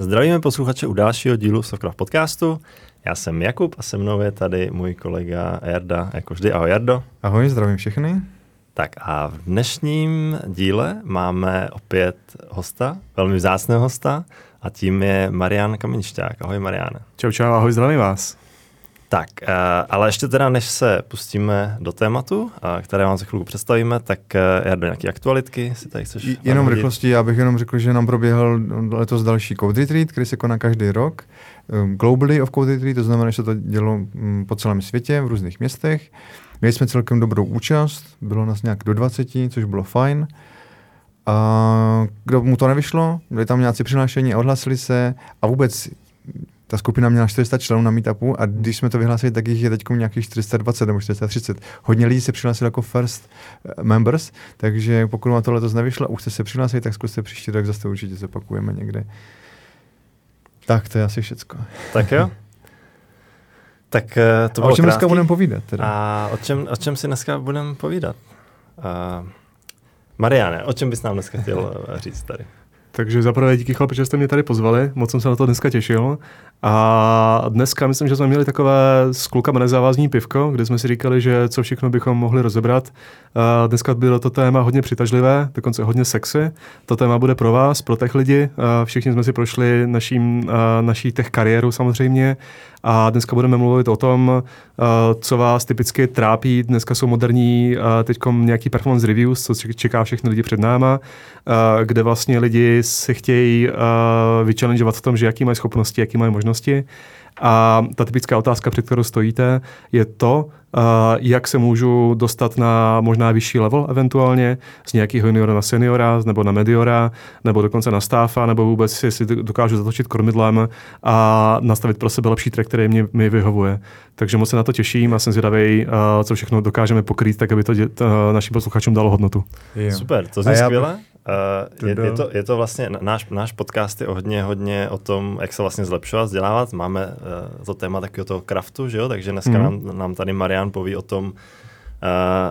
Zdravíme posluchače u dalšího dílu Softcraft podcastu. Já jsem Jakub a se mnou je tady můj kolega Jarda, jako vždy. Ahoj Jardo. Ahoj, zdravím všechny. Tak a v dnešním díle máme opět hosta, velmi vzácného hosta, a tím je Marian Kaminšťák. Ahoj Mariane. Čau, čau, ahoj, zdravím vás. Tak, uh, ale ještě teda, než se pustíme do tématu, uh, které vám za chvilku představíme, tak uh, Jardo, nějaké aktualitky si tady chceš Jenom v rychlosti, já bych jenom řekl, že nám proběhl letos další Code Retreat, který se koná každý rok. Um, globally of Code Retreat, to znamená, že se to dělo um, po celém světě, v různých městech. Měli jsme celkem dobrou účast, bylo nás nějak do 20, což bylo fajn. A kdo mu to nevyšlo, byli tam nějací přihlášení a odhlásili se a vůbec ta skupina měla 400 členů na meetupu a když jsme to vyhlásili, tak jich je teď nějakých 420 nebo 430. Hodně lidí se přihlásili jako first eh, members, takže pokud vám to letos nevyšlo a už jste se přihlásili, tak zkuste příští rok zase určitě zopakujeme někde. Tak to je asi všecko. Tak jo. Tak eh, to bylo a o čem krátký. dneska budeme povídat? Teda? A o čem, o čem si dneska budeme povídat? Uh, Mariane, o čem bys nám dneska chtěl říct tady? Takže zaprvé díky chlapi, že jste mě tady pozvali, moc jsem se na to dneska těšil. A dneska myslím, že jsme měli takové s klukama nezávazní pivko, kde jsme si říkali, že co všechno bychom mohli rozebrat. A dneska bylo to téma hodně přitažlivé, dokonce hodně sexy. To téma bude pro vás, pro těch lidi. A všichni jsme si prošli naším, naší tech kariéru samozřejmě. A dneska budeme mluvit o tom, co vás typicky trápí. Dneska jsou moderní teď nějaký performance reviews, co čeká všechny lidi před náma, kde vlastně lidi se chtějí vychallengeovat v tom, že jaký mají schopnosti, jaký mají možnosti. A ta typická otázka, před kterou stojíte, je to, uh, jak se můžu dostat na možná vyšší level eventuálně, z nějakého juniora na seniora, nebo na mediora, nebo dokonce na stáfa, nebo vůbec si dokážu zatočit kormidlem a nastavit pro sebe lepší track, který mě, mi vyhovuje. Takže moc se na to těším a jsem zvědavý, uh, co všechno dokážeme pokrýt, tak aby to uh, našim posluchačům dalo hodnotu. Jo. Super, to zní skvěle. Uh, je, je, to, je to vlastně, náš, náš podcast je hodně, hodně o tom, jak se vlastně zlepšovat, vzdělávat. Máme uh, to téma takového toho kraftu, že jo? takže dneska mm. nám, nám tady Marian poví o tom, uh,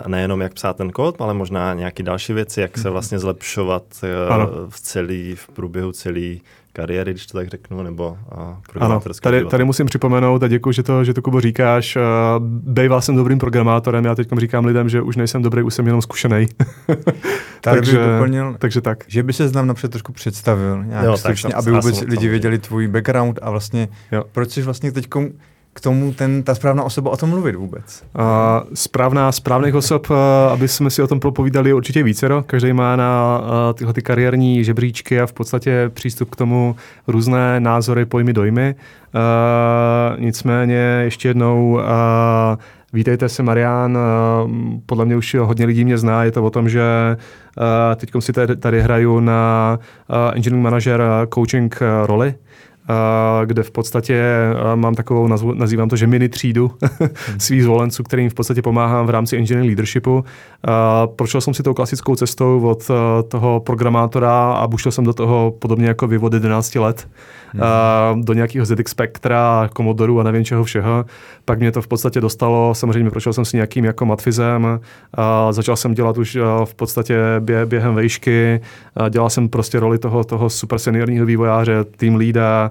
nejenom jak psát ten kód, ale možná nějaké další věci, jak se mhm. vlastně zlepšovat uh, v celý, v průběhu celý kariéry, když to tak řeknu, nebo Ano, tady, tady musím připomenout a děkuji, že to, že to Kubo říkáš. Uh, bejval jsem dobrým programátorem, já teď říkám lidem, že už nejsem dobrý, už jsem jenom zkušený. takže, doplnil, takže tak. Že by se znám napřed trošku představil, nějak jo, stručně, tak, aby vůbec lidi věděli tvůj background a vlastně, jo. proč jsi vlastně teď k tomu ten, ta správná osoba o tom mluvit vůbec? Uh, správná, správných osob, aby jsme si o tom propovídali určitě vícero. Každý má na tyhle ty kariérní žebříčky a v podstatě přístup k tomu různé názory, pojmy, dojmy. Uh, nicméně ještě jednou uh, Vítejte se, Marian. Podle mě už hodně lidí mě zná. Je to o tom, že teď si tady, tady hraju na engineering manager coaching roli kde v podstatě mám takovou, nazývám to, že mini třídu hmm. svých zvolenců, kterým v podstatě pomáhám v rámci engineering leadershipu. Prošel jsem si tou klasickou cestou od toho programátora a bušel jsem do toho podobně jako vy od 11 let hmm. do nějakého ZX Spectra, Commodoru a nevím čeho všeho. Pak mě to v podstatě dostalo, samozřejmě prošel jsem si nějakým jako matfizem, a začal jsem dělat už v podstatě bě, během vejšky, dělal jsem prostě roli toho, toho super seniorního vývojáře, team leada,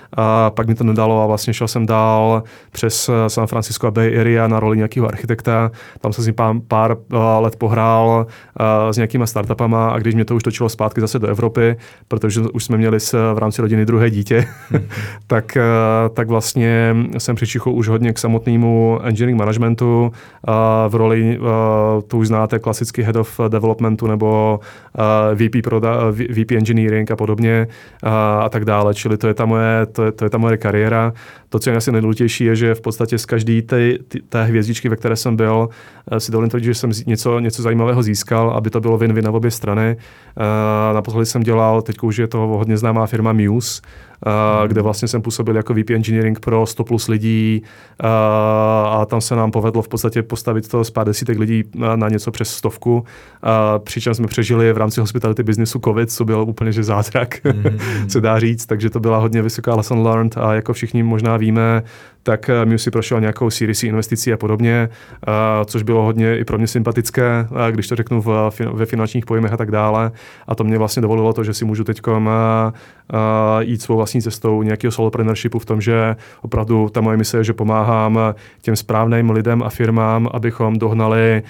a pak mi to nedalo a vlastně šel jsem dál přes San Francisco a Bay Area na roli nějakého architekta. Tam jsem si pár, pár let pohrál s nějakýma startupama a když mě to už točilo zpátky zase do Evropy, protože už jsme měli v rámci rodiny druhé dítě, tak, eh, tak vlastně jsem přičichl už hodně k samotnému engineering managementu v roli, eh, tu už znáte, klasický head of developmentu nebo eh, VP, pro, VP engineering a podobně a tak dále. Čili to je ta moje, to je, to je ta moje kariéra. To, co je asi nejdůležitější, je, že v podstatě z každé té, té hvězdičky, ve které jsem byl, si dovolím tvrdit, že jsem něco, něco zajímavého získal, aby to bylo win-win na obě strany. Naposledy jsem dělal, teď už je to hodně známá firma Muse, uh, kde vlastně jsem působil jako VP Engineering pro 100 plus lidí uh, a tam se nám povedlo v podstatě postavit to z pár desítek lidí na, na něco přes stovku, uh, přičem jsme přežili v rámci hospitality businessu COVID, co byl úplně že zázrak, mm-hmm. se dá říct, takže to byla hodně vysoká lesson learned a jako všichni možná víme, tak eh, mi si prošel nějakou Series investicí a podobně, a, což bylo hodně i pro mě sympatické, a když to řeknu v, ve finančních pojmech a tak dále. A to mě vlastně dovolilo to, že si můžu teď jít svou vlastní cestou nějakého solopreneurshipu v tom, že opravdu ta moje mise je, že pomáhám těm správným lidem a firmám, abychom dohnali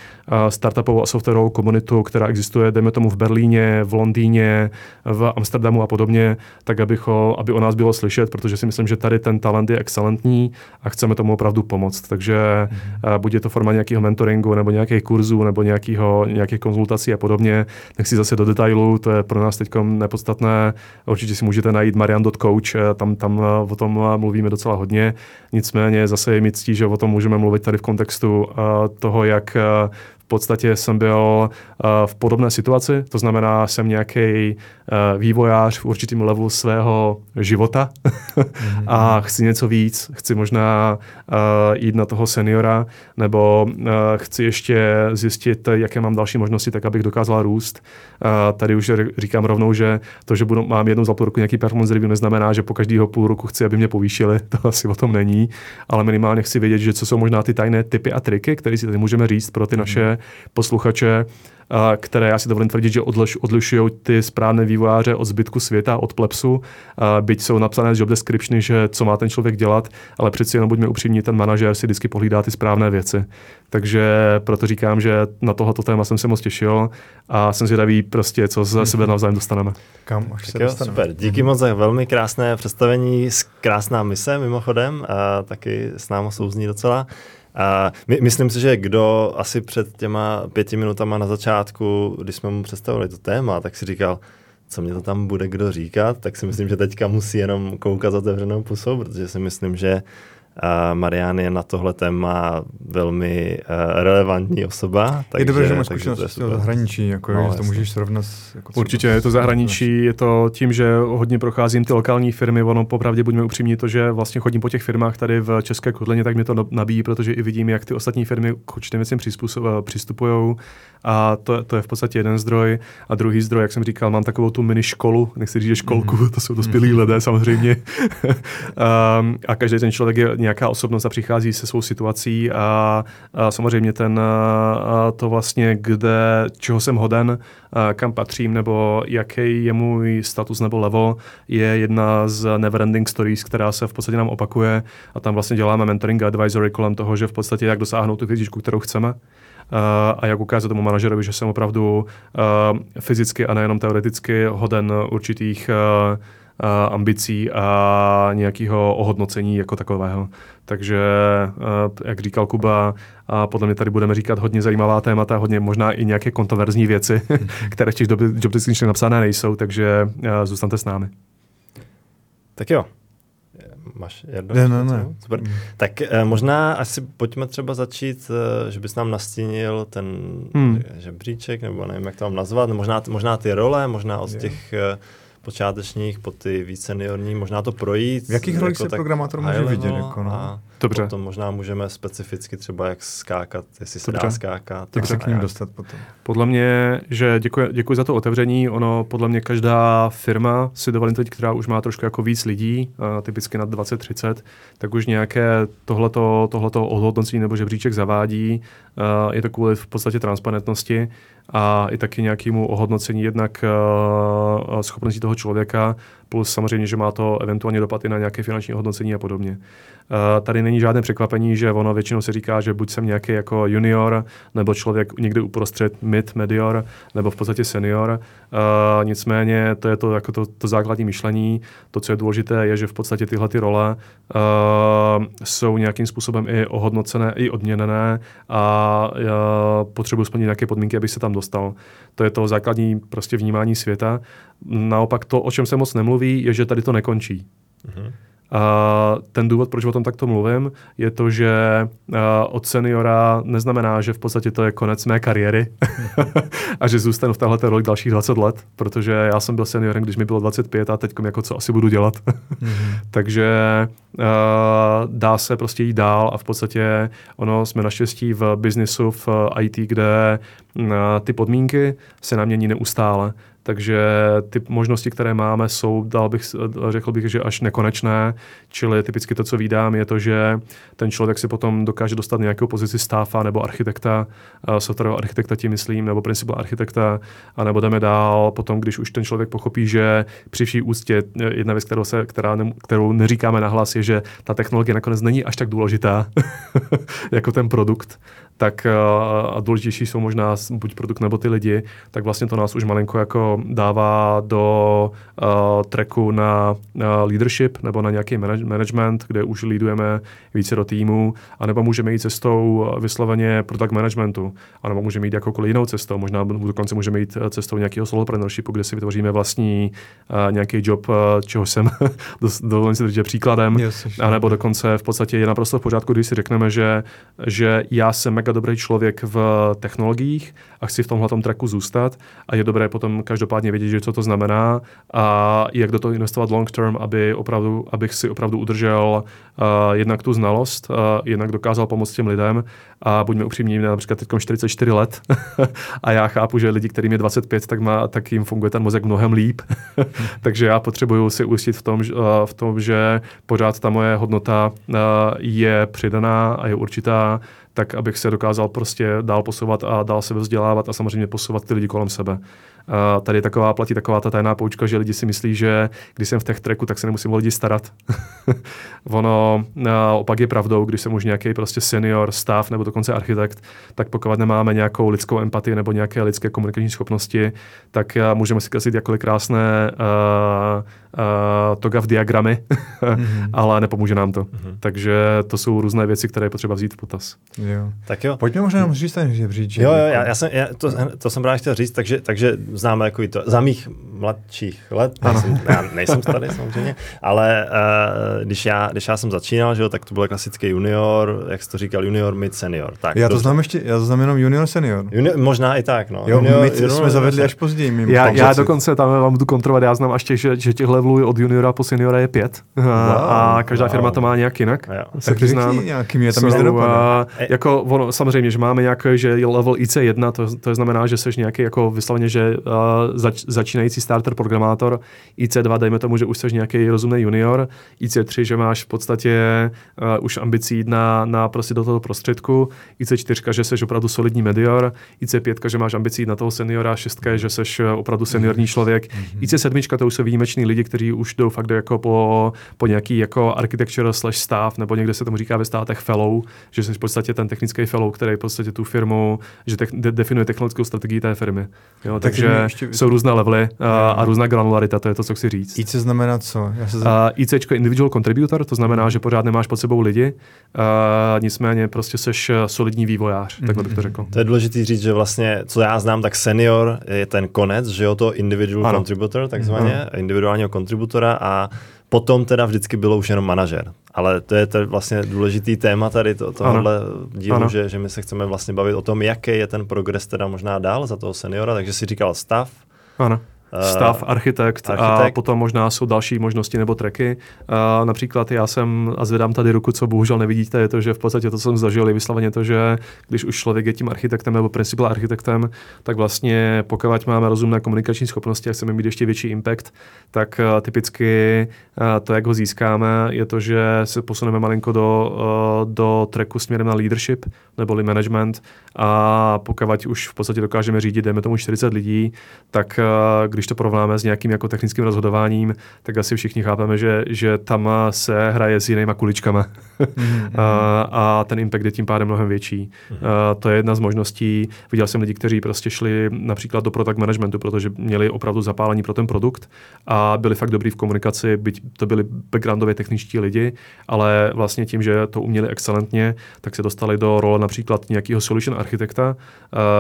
startupovou a softwarovou komunitu, která existuje, dejme tomu v Berlíně, v Londýně, v Amsterdamu a podobně, tak abycho, aby o nás bylo slyšet, protože si myslím, že tady ten talent je excelentní a chceme tomu opravdu pomoct. Takže mm-hmm. buď je to forma nějakého mentoringu nebo nějakých kurzů nebo nějakého, nějakých konzultací a podobně. Nechci zase do detailů, to je pro nás teď nepodstatné. Určitě si můžete najít marian.coach, eh, tam, tam eh, o tom mluvíme docela hodně. Nicméně zase je mi ctí, že o tom můžeme mluvit tady v kontextu toho, jak podstatě jsem byl uh, v podobné situaci, to znamená, jsem nějaký uh, vývojář v určitým levelu svého života mm-hmm. a chci něco víc, chci možná uh, jít na toho seniora, nebo uh, chci ještě zjistit, jaké mám další možnosti, tak abych dokázal růst. Uh, tady už říkám rovnou, že to, že budu, mám jednou za půl roku nějaký performance review, neznamená, že po každého půl roku chci, aby mě povýšili, to asi o tom není, ale minimálně chci vědět, že co jsou možná ty tajné typy a triky, které si tady můžeme říct pro ty naše posluchače, které já si dovolím tvrdit, že odliš, odlišují ty správné vývojáře od zbytku světa, od plepsu. Byť jsou napsané job descriptiony, že co má ten člověk dělat, ale přeci jenom buďme upřímní, ten manažer si vždycky pohlídá ty správné věci. Takže proto říkám, že na tohoto téma jsem se moc těšil a jsem zvědavý prostě, co ze sebe navzájem dostaneme. Kam až se jo, dostaneme. Super, díky moc za velmi krásné představení, krásná mise mimochodem, a taky s námi souzní docela. A my, myslím si, že kdo asi před těma pěti minutama na začátku, když jsme mu představili to téma, tak si říkal, co mě to tam bude kdo říkat, tak si myslím, že teďka musí jenom koukat otevřenou pusou, protože si myslím, že Marian je na tohle téma velmi uh, relevantní osoba. Takže, je dobré, že máš zkušenost z zahraničí, jako, no, že to můžeš srovnat s... Jako Určitě je to zahraničí, je to tím, že hodně procházím ty lokální firmy, ono popravdě buďme upřímní to, že vlastně chodím po těch firmách tady v České Kotlině, tak mě to nabíjí, protože i vidím, jak ty ostatní firmy k určitým věcem přistupují a to, to je v podstatě jeden zdroj. A druhý zdroj, jak jsem říkal, mám takovou tu mini školu, nechci říct, že školku, mm-hmm. to jsou dospělí mm-hmm. lidé samozřejmě. a, a každý ten člověk je nějaká osobnost a přichází se svou situací a, a samozřejmě ten, a to vlastně, kde, čeho jsem hoden, a kam patřím, nebo jaký je můj status nebo level, je jedna z Neverending Stories, která se v podstatě nám opakuje. A tam vlastně děláme mentoring advisory kolem toho, že v podstatě jak dosáhnout tu fyzičku, kterou chceme. A jak ukázat tomu manažerovi, že jsem opravdu fyzicky a nejenom teoreticky hoden určitých ambicí a nějakého ohodnocení jako takového. Takže, jak říkal Kuba, a podle mě tady budeme říkat hodně zajímavá témata, hodně možná i nějaké kontroverzní věci, které v těch job napsané nejsou, takže zůstaňte s námi. Tak jo, Máš jedno? Ne, ne, ne. Super. Tak eh, možná asi pojďme třeba začít, eh, že bys nám nastínil ten hmm. žebříček, nebo nevím, jak to mám nazvat, možná, možná ty role, možná od těch eh, počátečních po ty víc seniorní, možná to projít. V jakých rolích jako se programátor může vidět? Jako, no. A Dobře. potom možná můžeme specificky třeba jak skákat, jestli se Dobře. dá skákat. Tak se k ním dostat potom. Podle mě, že děkuji, děkuji za to otevření, ono podle mě každá firma, si dovolím teď, která už má trošku jako víc lidí, typicky nad 20-30, tak už nějaké tohleto, tohleto ohodnocení nebo žebříček zavádí. Je to kvůli v podstatě transparentnosti a i taky nějakému ohodnocení jednak uh, schopností toho člověka, plus samozřejmě, že má to eventuálně dopad i na nějaké finanční hodnocení a podobně. Uh, tady není žádné překvapení, že ono většinou se říká, že buď jsem nějaký jako junior, nebo člověk někdy uprostřed mid, medior, nebo v podstatě senior. Uh, nicméně to je to, jako to, to základní myšlení. To, co je důležité, je, že v podstatě tyhle ty role uh, jsou nějakým způsobem i ohodnocené, i odměněné a potřebuji splnit nějaké podmínky, aby se tam dostal. To je to základní prostě vnímání světa. Naopak to, o čem se moc nemluví, je, že tady to nekončí. Mm-hmm. A ten důvod, proč o tom takto mluvím, je to, že od seniora neznamená, že v podstatě to je konec mé kariéry a že zůstanu v téhle roli dalších 20 let, protože já jsem byl seniorem, když mi bylo 25 a teď jako co asi budu dělat. mm-hmm. Takže dá se prostě jít dál a v podstatě ono jsme naštěstí v biznisu, v IT, kde ty podmínky se nám mění neustále. Takže ty možnosti, které máme, jsou, dal bych, řekl bych, že až nekonečné, čili typicky to, co vídám, je to, že ten člověk si potom dokáže dostat nějakou pozici stáfa nebo architekta, softwarového architekta tím myslím, nebo principal architekta, a nebo jdeme dál. Potom, když už ten člověk pochopí, že při vší ústě jedna věc, kterou, se, která ne, kterou neříkáme nahlas, je, že ta technologie nakonec není až tak důležitá jako ten produkt, tak eh, a důležitější jsou možná buď produkt nebo ty lidi, tak vlastně to nás už malinko jako dává do uh, tracku na uh, leadership nebo na nějaký manage- management, kde už lídujeme více do týmu, anebo můžeme jít cestou vysloveně product managementu, anebo můžeme jít jakoukoliv jinou cestou, možná dokonce můžeme jít cestou nějakého solopreneurshipu, kde si vytvoříme vlastní uh, nějaký job, uh, čeho jsem dovolím si říct, příkladem, yes, anebo dokonce v podstatě je naprosto v pořádku, když si řekneme, že, že já jsem mega dobrý člověk v technologiích a chci v tomhle tracku zůstat a je dobré potom každopádně vědět, že co to znamená a jak do toho investovat long term, aby opravdu, abych si opravdu udržel uh, jednak tu znalost, uh, jednak dokázal pomoct těm lidem a buďme upřímní, mě například teď 44 let a já chápu, že lidi, kterým je 25, tak, má, tak jim funguje ten mozek mnohem líp. Takže já potřebuju si ujistit v tom, uh, v tom, že pořád ta moje hodnota uh, je přidaná a je určitá tak abych se dokázal prostě dál posouvat a dál se vzdělávat a samozřejmě posouvat ty lidi kolem sebe. A tady taková platí taková ta tajná poučka, že lidi si myslí, že když jsem v tech tracku, tak se nemusím o lidi starat. ono opak je pravdou, když jsem už nějaký prostě senior, staff nebo dokonce architekt, tak pokud nemáme nějakou lidskou empatii nebo nějaké lidské komunikační schopnosti, tak můžeme si kreslit jakkoliv krásné uh, uh, TOGAF diagramy, mm-hmm. ale nepomůže nám to. Mm-hmm. Takže to jsou různé věci, které je potřeba vzít v potaz. Jo. Tak jo. Pojďme možná jenom říct ten žebříč. Jo, jo, já, já jsem, já, to, to jsem právě chtěl říct, takže, takže známe jako to, za mých mladších let, nejsem, já nejsem starý samozřejmě, ale uh, když, já, když já jsem začínal, že jo, tak to byl klasický junior, jak jsi to říkal, junior, mid, senior. Tak, já to znám ještě, já to znám jenom junior, senior. Junior, možná i tak, no. Jo, junior, mid junior, jsme zavedli až později. Já, já dokonce tam vám budu kontrolovat, já znám až těch, že, že těch levelů od juniora po seniora je pět wow, a každá wow. firma to má nějak jinak. Se přiznám. Nějaký mě tam so, a, jako ono, samozřejmě, že máme nějaké, že je level IC1, to, to znamená, že jsi nějaký jako vysloveně, že zač, začínající starter programátor, IC2, dejme tomu, že už jsi nějaký rozumný junior, IC3, že máš v podstatě uh, už ambicí jít na, na prostě do toho prostředku, IC4, že jsi opravdu solidní medior, IC5, že máš ambicí jít na toho seniora, 6, že jsi opravdu seniorní člověk, mm-hmm. IC7, to už jsou výjimeční lidi, kteří už jdou fakt jako po, po nějaký jako architecture slash staff, nebo někde se tomu říká ve státech fellow, že jsi v podstatě ten technický fellow, který v podstatě tu firmu, že te, de, definuje technologickou strategii té firmy. Jo, tak takže ještě... jsou různé levely a, a různá granularita, to je to, co chci říct. IC znamená co? Já se z... uh, IC je individual contributor, to znamená, že pořád nemáš pod sebou lidi, uh, nicméně prostě seš solidní vývojář, mm-hmm. takhle bych to řekl. To je důležité říct, že vlastně, co já znám, tak senior je ten konec, že jo, to individual ano. contributor, takzvaně, ano. individuálního kontributora a potom teda vždycky bylo už jenom manažer. Ale to je to vlastně důležitý téma tady to, tohohle dílu, že, že my se chceme vlastně bavit o tom, jaký je ten progres teda možná dál za toho seniora, takže si říkal stav. Ano. Eh, stav, architekt, architekt a potom možná jsou další možnosti nebo treky. Uh, například já jsem, a zvedám tady ruku, co bohužel nevidíte, je to, že v podstatě to, co jsem zažil, je vysloveně to, že když už člověk je tím architektem nebo principal architektem, tak vlastně pokud máme rozumné komunikační schopnosti a chceme mít ještě větší impact, tak uh, typicky uh, to, jak ho získáme, je to, že se posuneme malinko do, uh, do tracku směrem na leadership neboli management a pokud už v podstatě dokážeme řídit, dejme tomu 40 lidí, tak když když to porovnáme s nějakým jako technickým rozhodováním, tak asi všichni chápeme, že, že tam se hraje s jinýma kuličkama. Mm-hmm. a, a ten impact je tím pádem mnohem větší. Mm-hmm. A to je jedna z možností. Viděl jsem lidi, kteří prostě šli například do product managementu, protože měli opravdu zapálení pro ten produkt a byli fakt dobrý v komunikaci, byť to byli backgroundově techničtí lidi, ale vlastně tím, že to uměli excelentně, tak se dostali do role například nějakého solution architekta,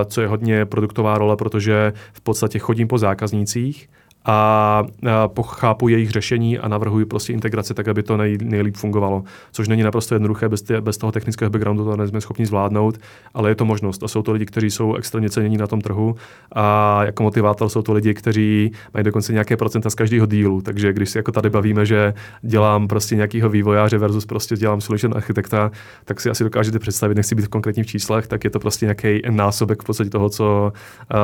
co je hodně produktová role, protože v podstatě chodím po zákaznících, zákaznících a pochápu jejich řešení a navrhuji prostě integraci tak, aby to nej, nejlíp fungovalo. Což není naprosto jednoduché, bez, tě, bez toho technického backgroundu to nejsme schopni zvládnout, ale je to možnost. A jsou to lidi, kteří jsou extrémně cenění na tom trhu a jako motivátor jsou to lidi, kteří mají dokonce nějaké procenta z každého dílu. Takže když si jako tady bavíme, že dělám prostě nějakého vývojáře versus prostě dělám solution architekta, tak si asi dokážete představit, nechci být v konkrétních číslech, tak je to prostě nějaký násobek v podstatě toho, co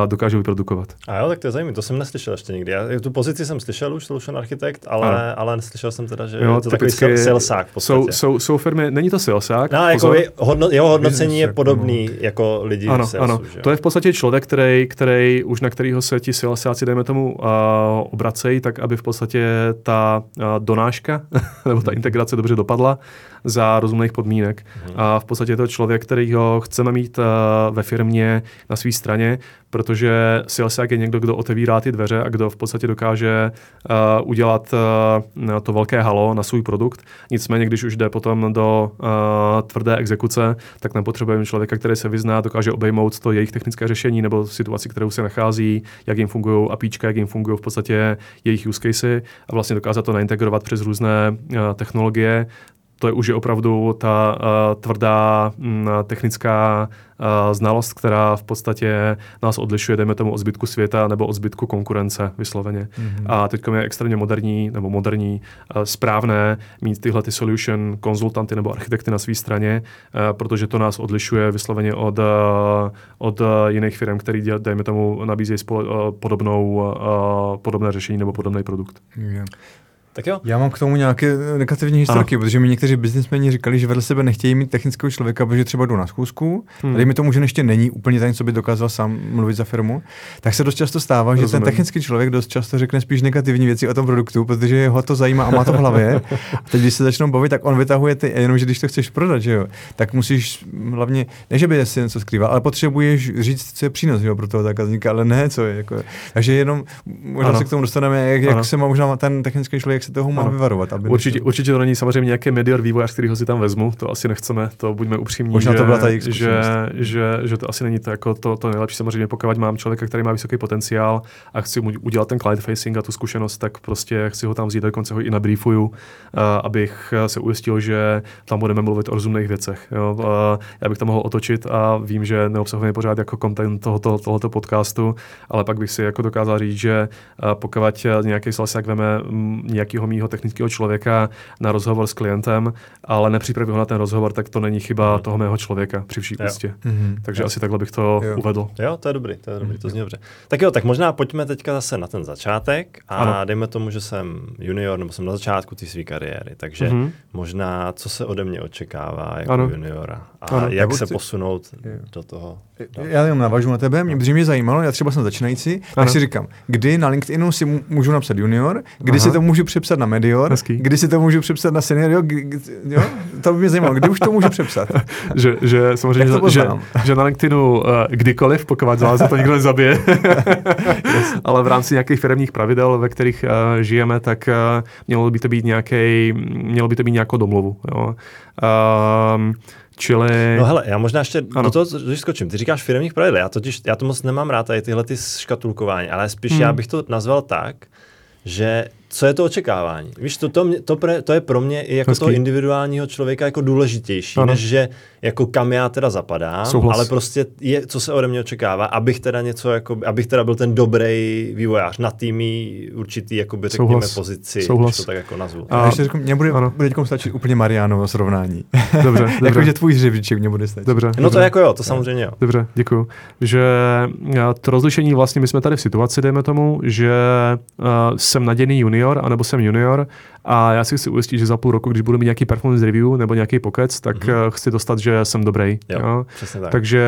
dokážu vyprodukovat. A jo, tak to je zajímavé, to jsem neslyšel ještě nikdy. Já tu pozici jsem slyšel už, Solution Architect, ale, ale neslyšel jsem teda, že jo, je to takový salesák jsou, jsou, jsou firmy, není to salesák. No, jako hodno, jeho hodnocení je podobný jako lidi ano, v salesu, ano. Že? To je v podstatě člověk, který, který už na kterého se ti salesáci, dejme tomu, uh, obracejí, tak aby v podstatě ta uh, donáška nebo ta integrace dobře dopadla za rozumných podmínek. Hmm. A v podstatě je to člověk, který ho chceme mít uh, ve firmě na své straně, protože salesák je někdo, kdo otevírá ty dveře a kdo v podstatě dokáže uh, udělat uh, to velké halo na svůj produkt. Nicméně, když už jde potom do uh, tvrdé exekuce, tak nepotřebujeme člověka, který se vyzná, dokáže obejmout to jejich technické řešení nebo situaci, kterou se nachází, jak jim fungují APIčka, jak jim fungují v podstatě jejich use casey a vlastně dokázat to naintegrovat přes různé uh, technologie, to je už je opravdu ta uh, tvrdá um, technická uh, znalost, která v podstatě nás odlišuje, dejme tomu, od zbytku světa nebo od zbytku konkurence vysloveně. Mm-hmm. A teď je extrémně moderní nebo moderní, uh, správné mít tyhle ty solution konzultanty nebo architekty na své straně, uh, protože to nás odlišuje vysloveně od, uh, od uh, jiných firm, který, dejme tomu, nabízejí spole, uh, podobnou, uh, podobné řešení nebo podobný produkt. Yeah. Tak jo. Já mám k tomu nějaké negativní historky, ano. protože mi někteří biznismeni říkali, že vedle sebe nechtějí mít technického člověka, protože třeba jdu na schůzku, hmm. a dejme tomu, že ještě není úplně ten, co by dokázal sám mluvit za firmu, tak se dost často stává, Rozumím. že ten technický člověk dost často řekne spíš negativní věci o tom produktu, protože ho to zajímá a má to v hlavě. A teď, když se začnou bavit, tak on vytahuje ty, jenomže když to chceš prodat, že jo, tak musíš hlavně, ne, že by si něco skrýval, ale potřebuješ říct, co je přínos jo, pro toho zákazníka, ale ne, co je. Jako, takže jenom možná ano. se k tomu dostaneme, jak, jak se má možná ten technický člověk se toho má ano. vyvarovat. Aby určitě, určitě to není samozřejmě nějaký medior vývojář, kterýho si tam vezmu, to asi nechceme, to buďme upřímní, Možná že, to byla ta že, že, že, to asi není to, jako to, to nejlepší. Samozřejmě, pokud mám člověka, který má vysoký potenciál a chci mu udělat ten client facing a tu zkušenost, tak prostě chci ho tam vzít, dokonce ho i nabriefuju, uh, abych se ujistil, že tam budeme mluvit o rozumných věcech. Jo. Uh, já bych to mohl otočit a vím, že neobsahuje pořád jako content tohoto, tohoto podcastu, ale pak bych si jako dokázal říct, že uh, pokud nějaký salesák veme nějakého mýho technického člověka na rozhovor s klientem, ale nepřipraví ho na ten rozhovor, tak to není chyba mm. toho mého člověka při vší úctě. Mm-hmm. Takže jo. asi takhle bych to jo. uvedl. Jo, to je dobrý, to je dobrý, to zní dobře. Tak jo, tak možná pojďme teďka zase na ten začátek a ano. dejme tomu, že jsem junior nebo jsem na začátku té své kariéry, takže mm-hmm. možná co se ode mě očekává jako ano. juniora a ano. jak se chci... posunout jo. do toho. Do... Já jenom navážu na tebe, mě, no. mě zajímalo, já třeba jsem začínající, ano. tak si říkám, kdy na LinkedInu si můžu napsat junior, kdy Aha. si to můžu přepsat na Medior, Hezký. kdy si to můžu přepsat na senior, jo, jo? to by mě zajímalo, kdy už to můžu přepsat. že, že samozřejmě, že, že, na LinkedInu uh, kdykoliv, pokud vás to nikdo nezabije, ale v rámci nějakých firmních pravidel, ve kterých uh, žijeme, tak uh, mělo by to být nějaký, mělo by to být nějakou domluvu. Jo? Uh, Čili... No hele, já možná ještě ano. do toho když skočím. Ty říkáš firmních pravidel, já totiž, já to moc nemám rád, tady tyhle ty škatulkování, ale spíš hmm. já bych to nazval tak, že co je to očekávání. Víš, to, to, to, to je pro mě i jako Hezký. toho individuálního člověka jako důležitější, ano. než že jako kam já teda zapadám, Souhlas. ale prostě je, co se ode mě očekává, abych teda něco, jako, abych teda byl ten dobrý vývojář na týmí určitý, jakoby řekněme, Souhlas. pozici, Souhlas. když to tak jako nazvu. A, ještě řeknu, mě bude, ano. bude stačit úplně Marianovo srovnání. Dobře, dobře. jako, že tvůj hřebíček mě bude stačit. Dobře, no dobře. to jako jo, to samozřejmě jo. Dobře, děkuji. Že to rozlišení vlastně, my jsme tady v situaci, dejme tomu, že uh, jsem nadějný junior, anebo jsem junior a já si chci ujistit, že za půl roku, když budu mít nějaký performance review nebo nějaký pokec, tak mm-hmm. chci dostat, že jsem dobrý. Jo, jo? tak. Takže,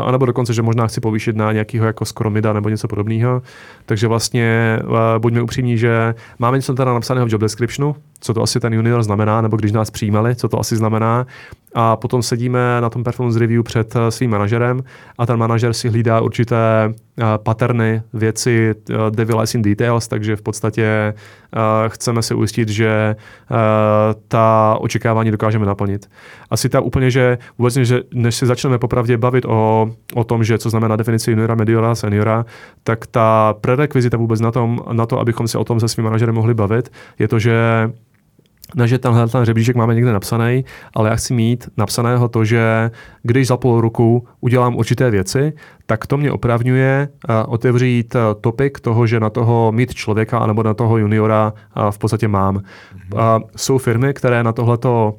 uh, anebo dokonce, že možná chci povýšit na nějakého jako skromida nebo něco podobného. Takže vlastně uh, buďme upřímní, že máme něco teda napsaného v job descriptionu, co to asi ten junior znamená, nebo když nás přijímali, co to asi znamená. A potom sedíme na tom performance review před svým manažerem a ten manažer si hlídá určité patterny, věci, devil in details, takže v podstatě chceme se ujistit, ujistit, že uh, ta očekávání dokážeme naplnit. Asi ta úplně, že vůbec, že než se začneme popravdě bavit o, o tom, že co znamená definice juniora, mediora, seniora, tak ta prerekvizita vůbec na, tom, na to, abychom se o tom se svým manažerem mohli bavit, je to, že ne, že tenhle ten řebříček máme někde napsaný, ale já chci mít napsaného to, že když za půl roku udělám určité věci, tak to mě opravňuje uh, otevřít uh, topik toho, že na toho mít člověka nebo na toho juniora uh, v podstatě mám. Mm-hmm. Jsou firmy, které na tohleto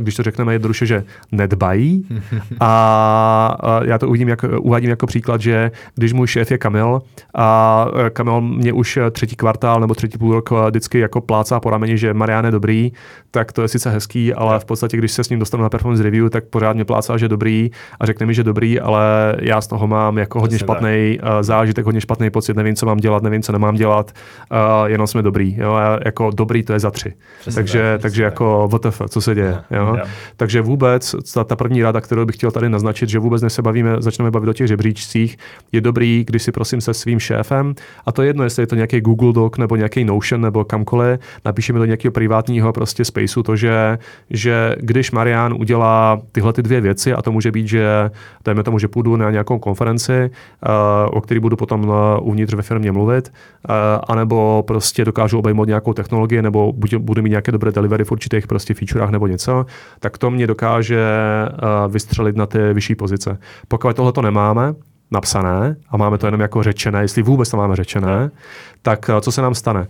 když to řekneme jednoduše, že nedbají. A já to uvidím, jak, uvádím jako příklad, že když můj šéf je Kamil a Kamil mě už třetí kvartál nebo třetí půl rok vždycky jako plácá po rameni, že Marian je dobrý, tak to je sice hezký, ale v podstatě, když se s ním dostanu na performance review, tak pořád mě plácá, že dobrý a řekne mi, že dobrý, ale já toho mám jako hodně špatný uh, zážitek, hodně špatný pocit, nevím, co mám dělat, nevím, co nemám dělat, uh, jenom jsme dobrý. Jo? A jako dobrý to je za tři. Přesně takže, tak, takže jako WTF, co se děje. Jo? Jo. Takže vůbec ta, ta první rada, kterou bych chtěl tady naznačit, že vůbec než se bavíme, začneme bavit o těch žebříčcích, je dobrý, když si prosím se svým šéfem, a to je jedno, jestli je to nějaký Google Doc nebo nějaký Notion nebo kamkoliv, napíšeme do nějakého privátního prostě spaceu to, že, že když Marian udělá tyhle ty dvě věci, a to může být, že dejme tomu, že půjdu na nějakou konferenci, uh, o který budu potom uh, uvnitř ve firmě mluvit, uh, anebo prostě dokážu obejmout nějakou technologii, nebo budu, mít nějaké dobré delivery v určitých prostě featurech nebo něco, tak to mě dokáže vystřelit na ty vyšší pozice. Pokud tohle to nemáme, napsané a máme to jenom jako řečené, jestli vůbec to máme řečené, tak co se nám stane? Uh,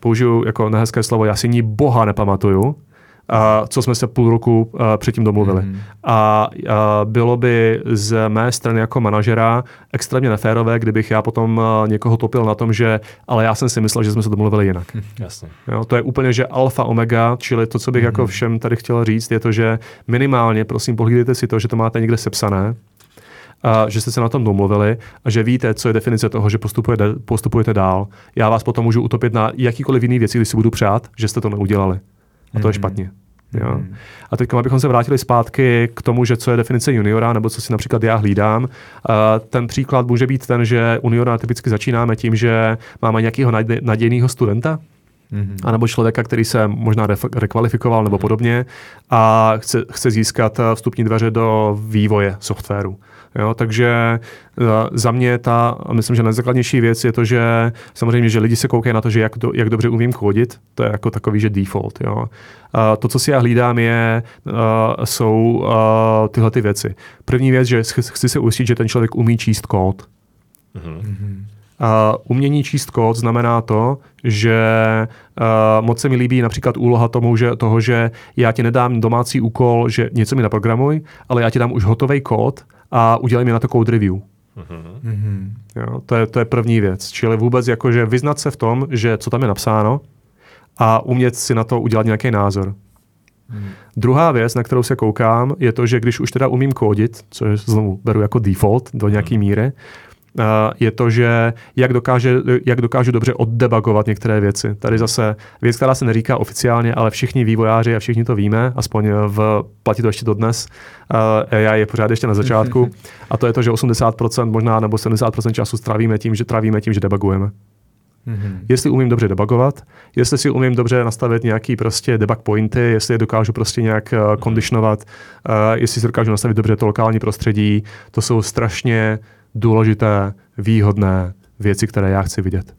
použiju jako nehezké slovo, já si ní boha nepamatuju, a co jsme se půl roku uh, předtím domluvili. Mm. A uh, bylo by z mé strany jako manažera extrémně neférové, kdybych já potom uh, někoho topil na tom, že ale já jsem si myslel, že jsme se domluvili jinak. Hm, jasně. Jo, to je úplně, že alfa omega, čili to, co bych mm. jako všem tady chtěl říct, je to, že minimálně, prosím, pohlídejte si to, že to máte někde sepsané, a že jste se na tom domluvili a že víte, co je definice toho, že postupujete, postupujete dál. Já vás potom můžu utopit na jakýkoliv jiný věci, když si budu přát, že jste to neudělali. A to je mhm. špatně. Jo. Mm. A teď, abychom se vrátili zpátky k tomu, že co je definice juniora, nebo co si například já hlídám, ten příklad může být ten, že juniora typicky začínáme tím, že máme nějakého nadějného studenta, Mm-hmm. A nebo člověka, který se možná rekvalifikoval nebo podobně a chce, chce získat vstupní dveře do vývoje softwaru. Jo, takže uh, za mě ta, myslím, že nejzákladnější věc je to, že samozřejmě, že lidi se koukají na to, že jak, do, jak dobře umím kódit, to je jako takový, že default. Jo. Uh, to, co si já hlídám, je, uh, jsou uh, tyhle ty věci. První věc, že chci se ujistit, že ten člověk umí číst kód. Mm-hmm. Uh, umění číst kód znamená to, že uh, moc se mi líbí například úloha tomu, že, toho, že já ti nedám domácí úkol, že něco mi naprogramuj, ale já ti dám už hotový kód a udělej mi na to code review. Mm-hmm. Jo, to, je, to je první věc. Čili vůbec jakože vyznat se v tom, že co tam je napsáno a umět si na to udělat nějaký názor. Hmm. Druhá věc, na kterou se koukám, je to, že když už teda umím kódit, což znovu beru jako default do nějaké hmm. míry, je to, že jak, dokáže, jak dokážu dobře oddebagovat některé věci. Tady zase věc, která se neříká oficiálně, ale všichni vývojáři a všichni to víme, aspoň v, platí to ještě dodnes, já je pořád ještě na začátku, a to je to, že 80% možná nebo 70% času strávíme tím, že trávíme tím, že debagujeme. Mm-hmm. Jestli umím dobře debugovat, jestli si umím dobře nastavit nějaký prostě debug pointy, jestli je dokážu prostě nějak uh, konditionovat, uh, jestli si dokážu nastavit dobře to lokální prostředí, to jsou strašně důležité, výhodné věci, které já chci vidět.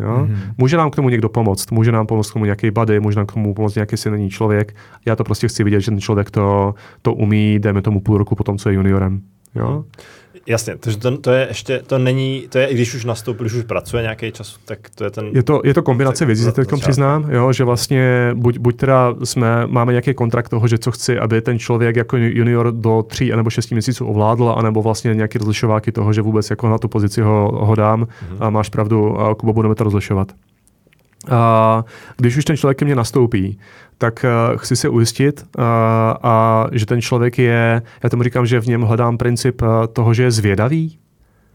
Jo? Mm-hmm. Může nám k tomu někdo pomoct, může nám pomoct k tomu nějaký buddy, může nám k tomu pomoct nějaký silný člověk. Já to prostě chci vidět, že ten člověk to, to umí, dejme tomu půl roku potom, co je juniorem. Jo? Jasně, to, to, to je ještě, to není, to je, i když už nastoupil, když už pracuje nějaký čas, tak to je ten... Je to, je to kombinace věcí, se teď přiznám, jo, že vlastně buď, buď teda jsme, máme nějaký kontrakt toho, že co chci, aby ten člověk jako junior do tří nebo šesti měsíců ovládl, anebo vlastně nějaký rozlišováky toho, že vůbec jako na tu pozici ho, ho dám mm-hmm. a máš pravdu, a Kubo, budeme to rozlišovat. A když už ten člověk ke mně nastoupí, tak uh, chci se ujistit, uh, a že ten člověk je, já tomu říkám, že v něm hledám princip uh, toho, že je zvědavý,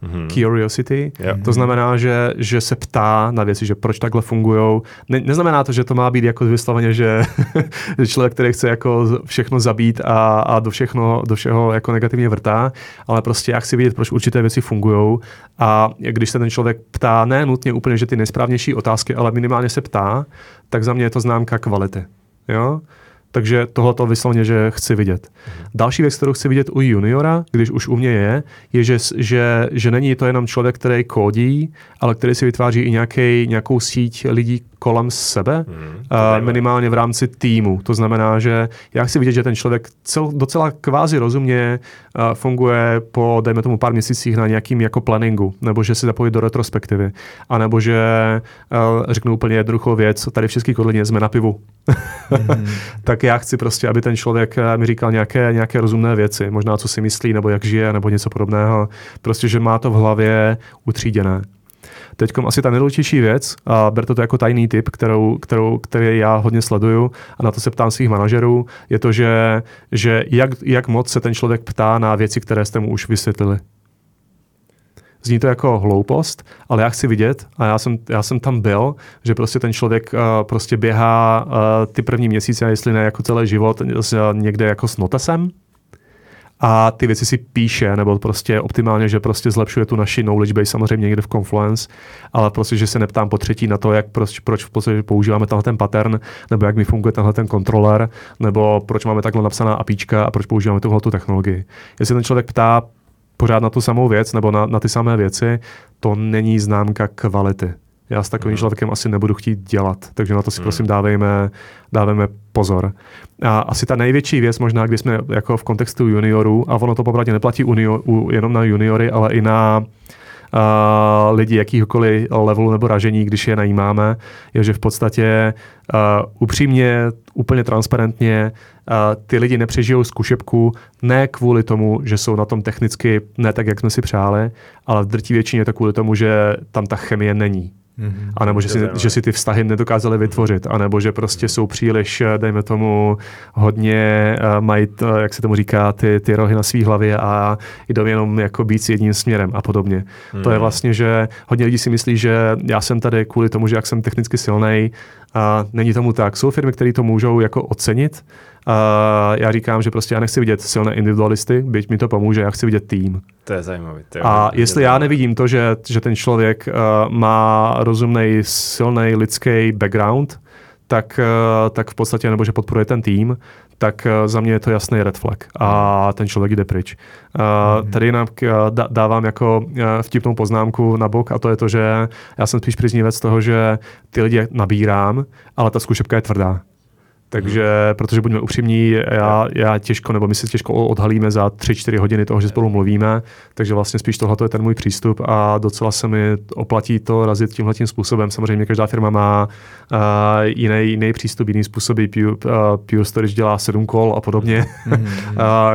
mm-hmm. curiosity. Yep. To znamená, že, že se ptá na věci, že proč takhle fungují. Ne, neznamená to, že to má být jako vysloveně, že člověk, který chce jako všechno zabít a, a do, všechno, do všeho jako negativně vrtá, ale prostě já chci vidět, proč určité věci fungují. A když se ten člověk ptá, ne nutně úplně, že ty nejsprávnější otázky, ale minimálně se ptá, tak za mě je to známka kvality. Jo? Takže tohoto vyslovně, že chci vidět. Další věc, kterou chci vidět u juniora, když už u mě je, je, že, že, že není to jenom člověk, který kódí, ale který si vytváří i nějaký, nějakou síť lidí kolem sebe, hmm, uh, minimálně v rámci týmu. To znamená, že já chci vidět, že ten člověk cel, docela kvázi rozumně uh, funguje po, dejme tomu, pár měsících na nějakým jako planningu, nebo že si zapojí do retrospektivy, anebo že uh, řeknu úplně jednoduchou věc, tady v České Kodlině jsme na pivu. hmm. tak já chci prostě, aby ten člověk mi říkal nějaké, nějaké rozumné věci, možná co si myslí, nebo jak žije, nebo něco podobného. Prostě, že má to v hlavě utříděné. Teď asi ta nejdůležitější věc, a berte to jako tajný tip, kterou, kterou, který já hodně sleduju a na to se ptám svých manažerů, je to, že, že jak, jak moc se ten člověk ptá na věci, které jste mu už vysvětlili. Zní to jako hloupost, ale já chci vidět, a já jsem, já jsem tam byl, že prostě ten člověk uh, prostě běhá uh, ty první měsíce, jestli ne jako celý život, uh, někde jako s notesem, a ty věci si píše, nebo prostě optimálně, že prostě zlepšuje tu naši knowledge base samozřejmě někde v Confluence, ale prostě, že se neptám po třetí na to, jak proč, proč v podstatě používáme tenhle ten pattern, nebo jak mi funguje tenhle ten kontroler, nebo proč máme takhle napsaná apíčka a proč používáme tuhle tu technologii. Jestli ten člověk ptá pořád na tu samou věc nebo na, na ty samé věci, to není známka kvality. Já s takovým mm. člověkem asi nebudu chtít dělat, takže na to si mm. prosím dávejme, dávejme pozor. A asi ta největší věc možná, když jsme jako v kontextu juniorů, a ono to popravdě neplatí unior, u, jenom na juniory, ale i na uh, lidi jakýhokoliv levelu nebo ražení, když je najímáme, je, že v podstatě uh, upřímně, úplně transparentně ty lidi nepřežijou zkušebku ne kvůli tomu, že jsou na tom technicky ne tak, jak jsme si přáli, ale v drtí většině to kvůli tomu, že tam ta chemie není. Mm-hmm. A nebo že si, že si ty vztahy nedokázali vytvořit, a nebo že prostě jsou příliš, dejme tomu, hodně uh, mají, uh, jak se tomu říká, ty, ty rohy na svý hlavě a jdou jenom jako být s jedním směrem a podobně. Mm. To je mhm. vlastně, že hodně lidí si myslí, že já jsem tady kvůli tomu, že jak jsem technicky silný, a není tomu tak. Jsou firmy, které to můžou jako ocenit, a já říkám, že prostě já nechci vidět silné individualisty, byť mi to pomůže, já chci vidět tým. To je zajímavé. To je a jestli já nevidím to, že, že ten člověk uh, má rozumný, silný lidský background, tak, uh, tak v podstatě, nebo že podporuje ten tým, tak uh, za mě je to jasný red flag a ten člověk jde pryč. Uh. Tady uh, dávám jako vtipnou poznámku na bok a to je to, že já jsem spíš příznivec toho, že ty lidi nabírám, ale ta zkušebka je tvrdá. Takže, protože buďme upřímní, já, já těžko, nebo my si těžko odhalíme za 3-4 hodiny toho, že spolu mluvíme, takže vlastně spíš tohle je ten můj přístup a docela se mi oplatí to razit tímhle tím způsobem. Samozřejmě každá firma má uh, jiný, jiný přístup, jiný způsoby. Pure, uh, Pure Storage dělá 7 kol a podobně. Hmm. uh,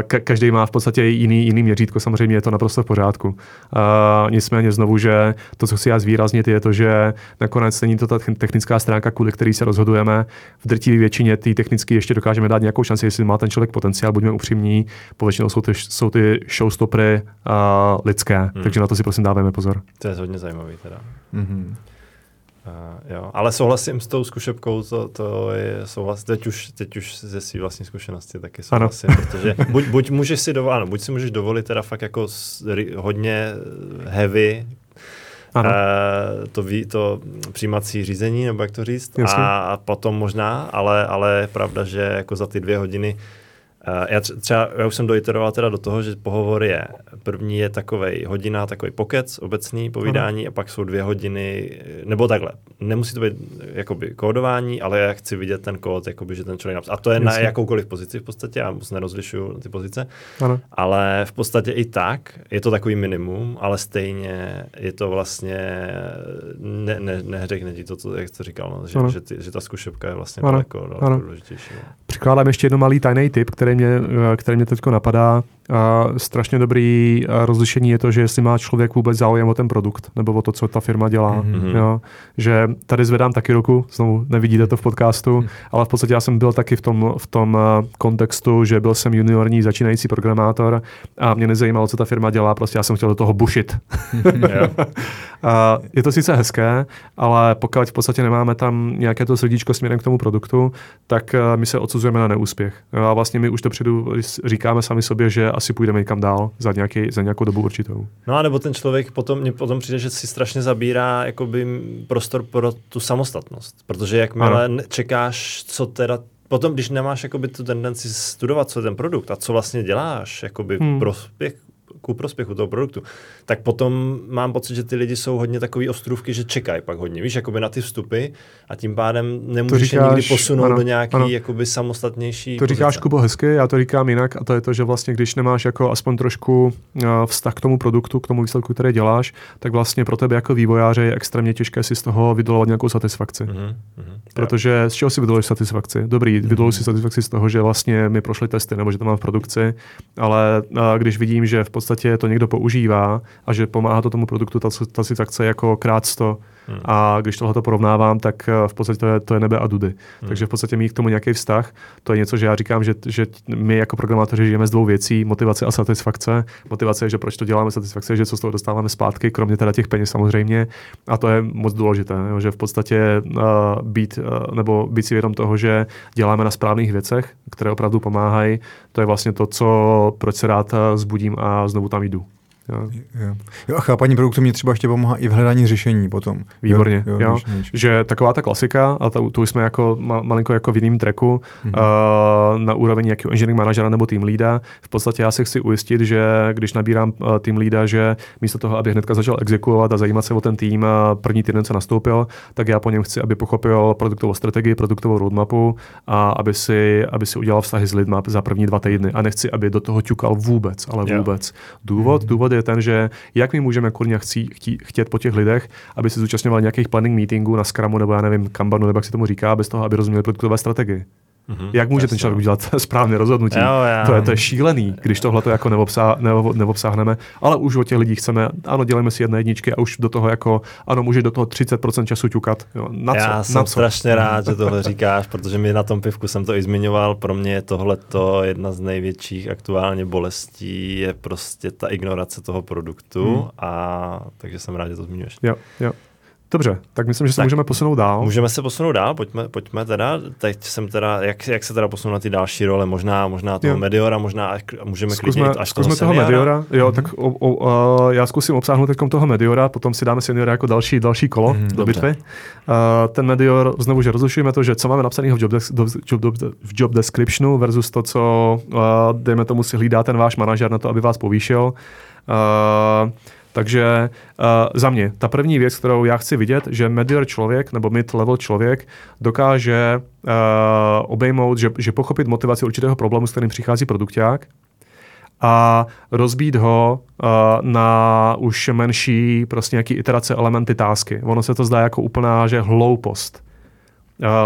ka- každý má v podstatě jiný, jiný měřítko, samozřejmě je to naprosto v pořádku. Uh, nicméně znovu, že to, co chci já zvýraznit, je to, že nakonec není to ta technická stránka, kvůli který se rozhodujeme. V drtivé většině ty technicky ještě dokážeme dát nějakou šanci, jestli má ten člověk potenciál, buďme upřímní, povětšinou jsou ty, jsou ty showstoppery uh, lidské, hmm. takže na to si prosím dáváme pozor. To je hodně zajímavý teda. Mm-hmm. Uh, jo. Ale souhlasím s tou zkušebkou, to, to je souhlas, teď už, teď už ze své vlastní zkušenosti taky souhlasím, ano. protože buď, buď můžeš si dovolit, ano, buď si můžeš dovolit teda fakt jako hodně heavy ano. Uh, to, ví, to přijímací řízení, nebo jak to říct. A, a potom možná, ale, ale je pravda, že jako za ty dvě hodiny já třeba, já už jsem doiteroval teda do toho, že pohovor je, první je takový hodina, takový pokec, obecný povídání Aha. a pak jsou dvě hodiny, nebo takhle, nemusí to být jakoby kódování, ale já chci vidět ten kód, jakoby, že ten člověk napsal. A to je Jasně. na jakoukoliv pozici v podstatě, já moc nerozlišuju ty pozice, ano. ale v podstatě i tak je to takový minimum, ale stejně je to vlastně, ne, ne, neřekne ti to, co, jak jsi říkal, no, že, že, ty, že ta zkušebka je vlastně ano. daleko, daleko důležitější. No. Přikládám ještě jedno malý tajný tip, který mě, který mě teď napadá. Uh, strašně dobrý uh, rozlišení je to, že jestli má člověk vůbec zájem o ten produkt nebo o to, co ta firma dělá. Mm-hmm. Jo? Že tady zvedám taky ruku, znovu nevidíte to v podcastu, mm. ale v podstatě já jsem byl taky v tom, v tom uh, kontextu, že byl jsem juniorní začínající programátor a mě nezajímalo, co ta firma dělá, prostě já jsem chtěl do toho bušit. je to sice hezké, ale pokud v podstatě nemáme tam nějaké to srdíčko směrem k tomu produktu, tak my se odsuzujeme na neúspěch. A vlastně my už dopředu říkáme sami sobě, že asi půjdeme někam dál za, nějaký, za nějakou dobu určitou. No a nebo ten člověk potom, mně potom přijde, že si strašně zabírá jakoby prostor pro tu samostatnost. Protože jakmile ano. čekáš, co teda Potom, když nemáš jakoby tu tendenci studovat, co je ten produkt a co vlastně děláš, jakoby hmm. prospěch, ku prospěchu toho produktu, tak potom mám pocit, že ty lidi jsou hodně takový ostrůvky, že čekají pak hodně, víš, jakoby na ty vstupy a tím pádem nemůžeš říkáš, je nikdy posunout ano, do nějaký ano. jakoby samostatnější To říkáš, pozice. Kubo, hezky, já to říkám jinak a to je to, že vlastně když nemáš jako aspoň trošku uh, vztah k tomu produktu, k tomu výsledku, který děláš, tak vlastně pro tebe jako vývojáře je extrémně těžké si z toho vydolovat nějakou satisfakci. Mm-hmm, mm-hmm. Protože z čeho si vydoluješ satisfakci? Dobrý, mm-hmm. vydoluji si satisfakci z toho, že vlastně mi prošly testy nebo že to mám v produkci, ale uh, když vidím, že v podstatě to někdo používá a že pomáhá to tomu produktu, ta, ta satisfakce jako krát 100, Hmm. A když tohle to porovnávám, tak eh, v podstatě to je, to je nebe a dudy. Hmm. Takže v podstatě mít k tomu nějaký vztah, to je něco, že já říkám, že, že my jako programátoři žijeme z dvou věcí, motivace a satisfakce. Motivace je, že proč to děláme, satisfakce je, že co z toho dostáváme zpátky, kromě teda těch peněz samozřejmě. A to je moc důležité, jo, že v podstatě uh, být, uh, nebo být si vědom toho, že děláme na správných věcech, které opravdu pomáhají, to je vlastně to, co, proč se rád zbudím a znovu tam jdu. Jo. Jo. jo a chápaní produktu mě třeba ještě pomáhá i v hledání řešení potom. Výborně, jo, jo, jo. že taková ta klasika, a to, tu jsme jako ma, malinko jako v jiném tracku, mm-hmm. uh, na úroveň nějakého engineering manažera nebo team leada, v podstatě já se chci ujistit, že když nabírám uh, team leada, že místo toho, aby hnedka začal exekuovat a zajímat se o ten tým, uh, první týden co nastoupil, tak já po něm chci, aby pochopil produktovou strategii, produktovou roadmapu a aby si, aby si udělal vztahy s lidmi za první dva týdny. A nechci, aby do toho ťukal vůbec, ale vůbec. Důvod, mm-hmm. důvod je je ten, že jak my můžeme kurně chtít, chtět po těch lidech, aby se zúčastňovali nějakých planning meetingů na Scrumu nebo já nevím, Kanbanu, nebo jak se tomu říká, bez toho, aby rozuměli produktové strategii. Mm-hmm, Jak může ten člověk udělat správné rozhodnutí? Jo, jo. To, je, to je šílený, když tohle to jako neobsá, neobsáhneme, ale už o těch lidí chceme, ano, děláme si jedné jedničky a už do toho jako, ano, může do toho 30% času ťukat. Jo, na Já co? jsem na co? strašně rád, že tohle říkáš, protože mi na tom pivku jsem to i zmiňoval, pro mě je tohle jedna z největších aktuálně bolestí, je prostě ta ignorace toho produktu hmm. a takže jsem rád, že to zmiňuješ. Jo, jo. Dobře, tak myslím, že se tak můžeme posunout dál. Můžeme se posunout dál, pojďme, pojďme teda. Teď jsem teda, jak, jak se teda posunout na ty další role, možná, možná toho jo. Mediora, možná můžeme zkusme, klidně až zkusme toho, toho Mediora. Jo, mm-hmm. tak o, o, uh, já zkusím obsáhnout teď toho Mediora, potom si dáme seniora jako další, další kolo mm, do bitvy. Uh, ten Medior, znovu, že rozlišujeme to, že co máme napsaného v job, des, job, v job descriptionu versus to, co, uh, dejme tomu, si hlídá ten váš manažer na to, aby vás povýšil. Uh, takže uh, za mě, ta první věc, kterou já chci vidět, že medior člověk nebo mid-level člověk dokáže uh, obejmout, že, že pochopit motivaci určitého problému, s kterým přichází produkták a rozbít ho uh, na už menší prostě nějaký iterace, elementy, tásky. Ono se to zdá jako úplná že hloupost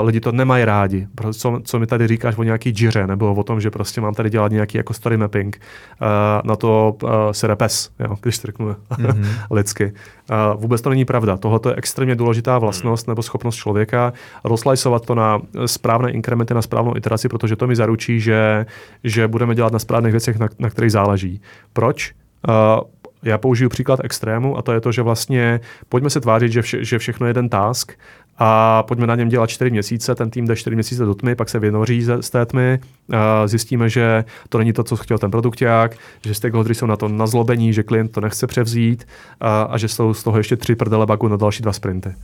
lidi to nemají rádi. Co, co mi tady říkáš o nějaký džiře, nebo o tom, že prostě mám tady dělat nějaký jako story mapping, na to se repes, jo, když to řeknu mm-hmm. lidsky. Vůbec to není pravda. Tohle je extrémně důležitá vlastnost nebo schopnost člověka rozlajsovat to na správné inkrementy, na správnou iteraci, protože to mi zaručí, že, že budeme dělat na správných věcech, na, na kterých záleží. Proč? Uh, já použiju příklad extrému a to je to, že vlastně pojďme se tvářit, že, vše, že všechno je jeden task a pojďme na něm dělat čtyři měsíce, ten tým jde čtyři měsíce do tmy, pak se vynoří z té tmy, a zjistíme, že to není to, co chtěl ten produkták, že stakeholders jsou na to nazlobení, že klient to nechce převzít a, a že jsou z toho ještě tři prdele bagu na další dva sprinty.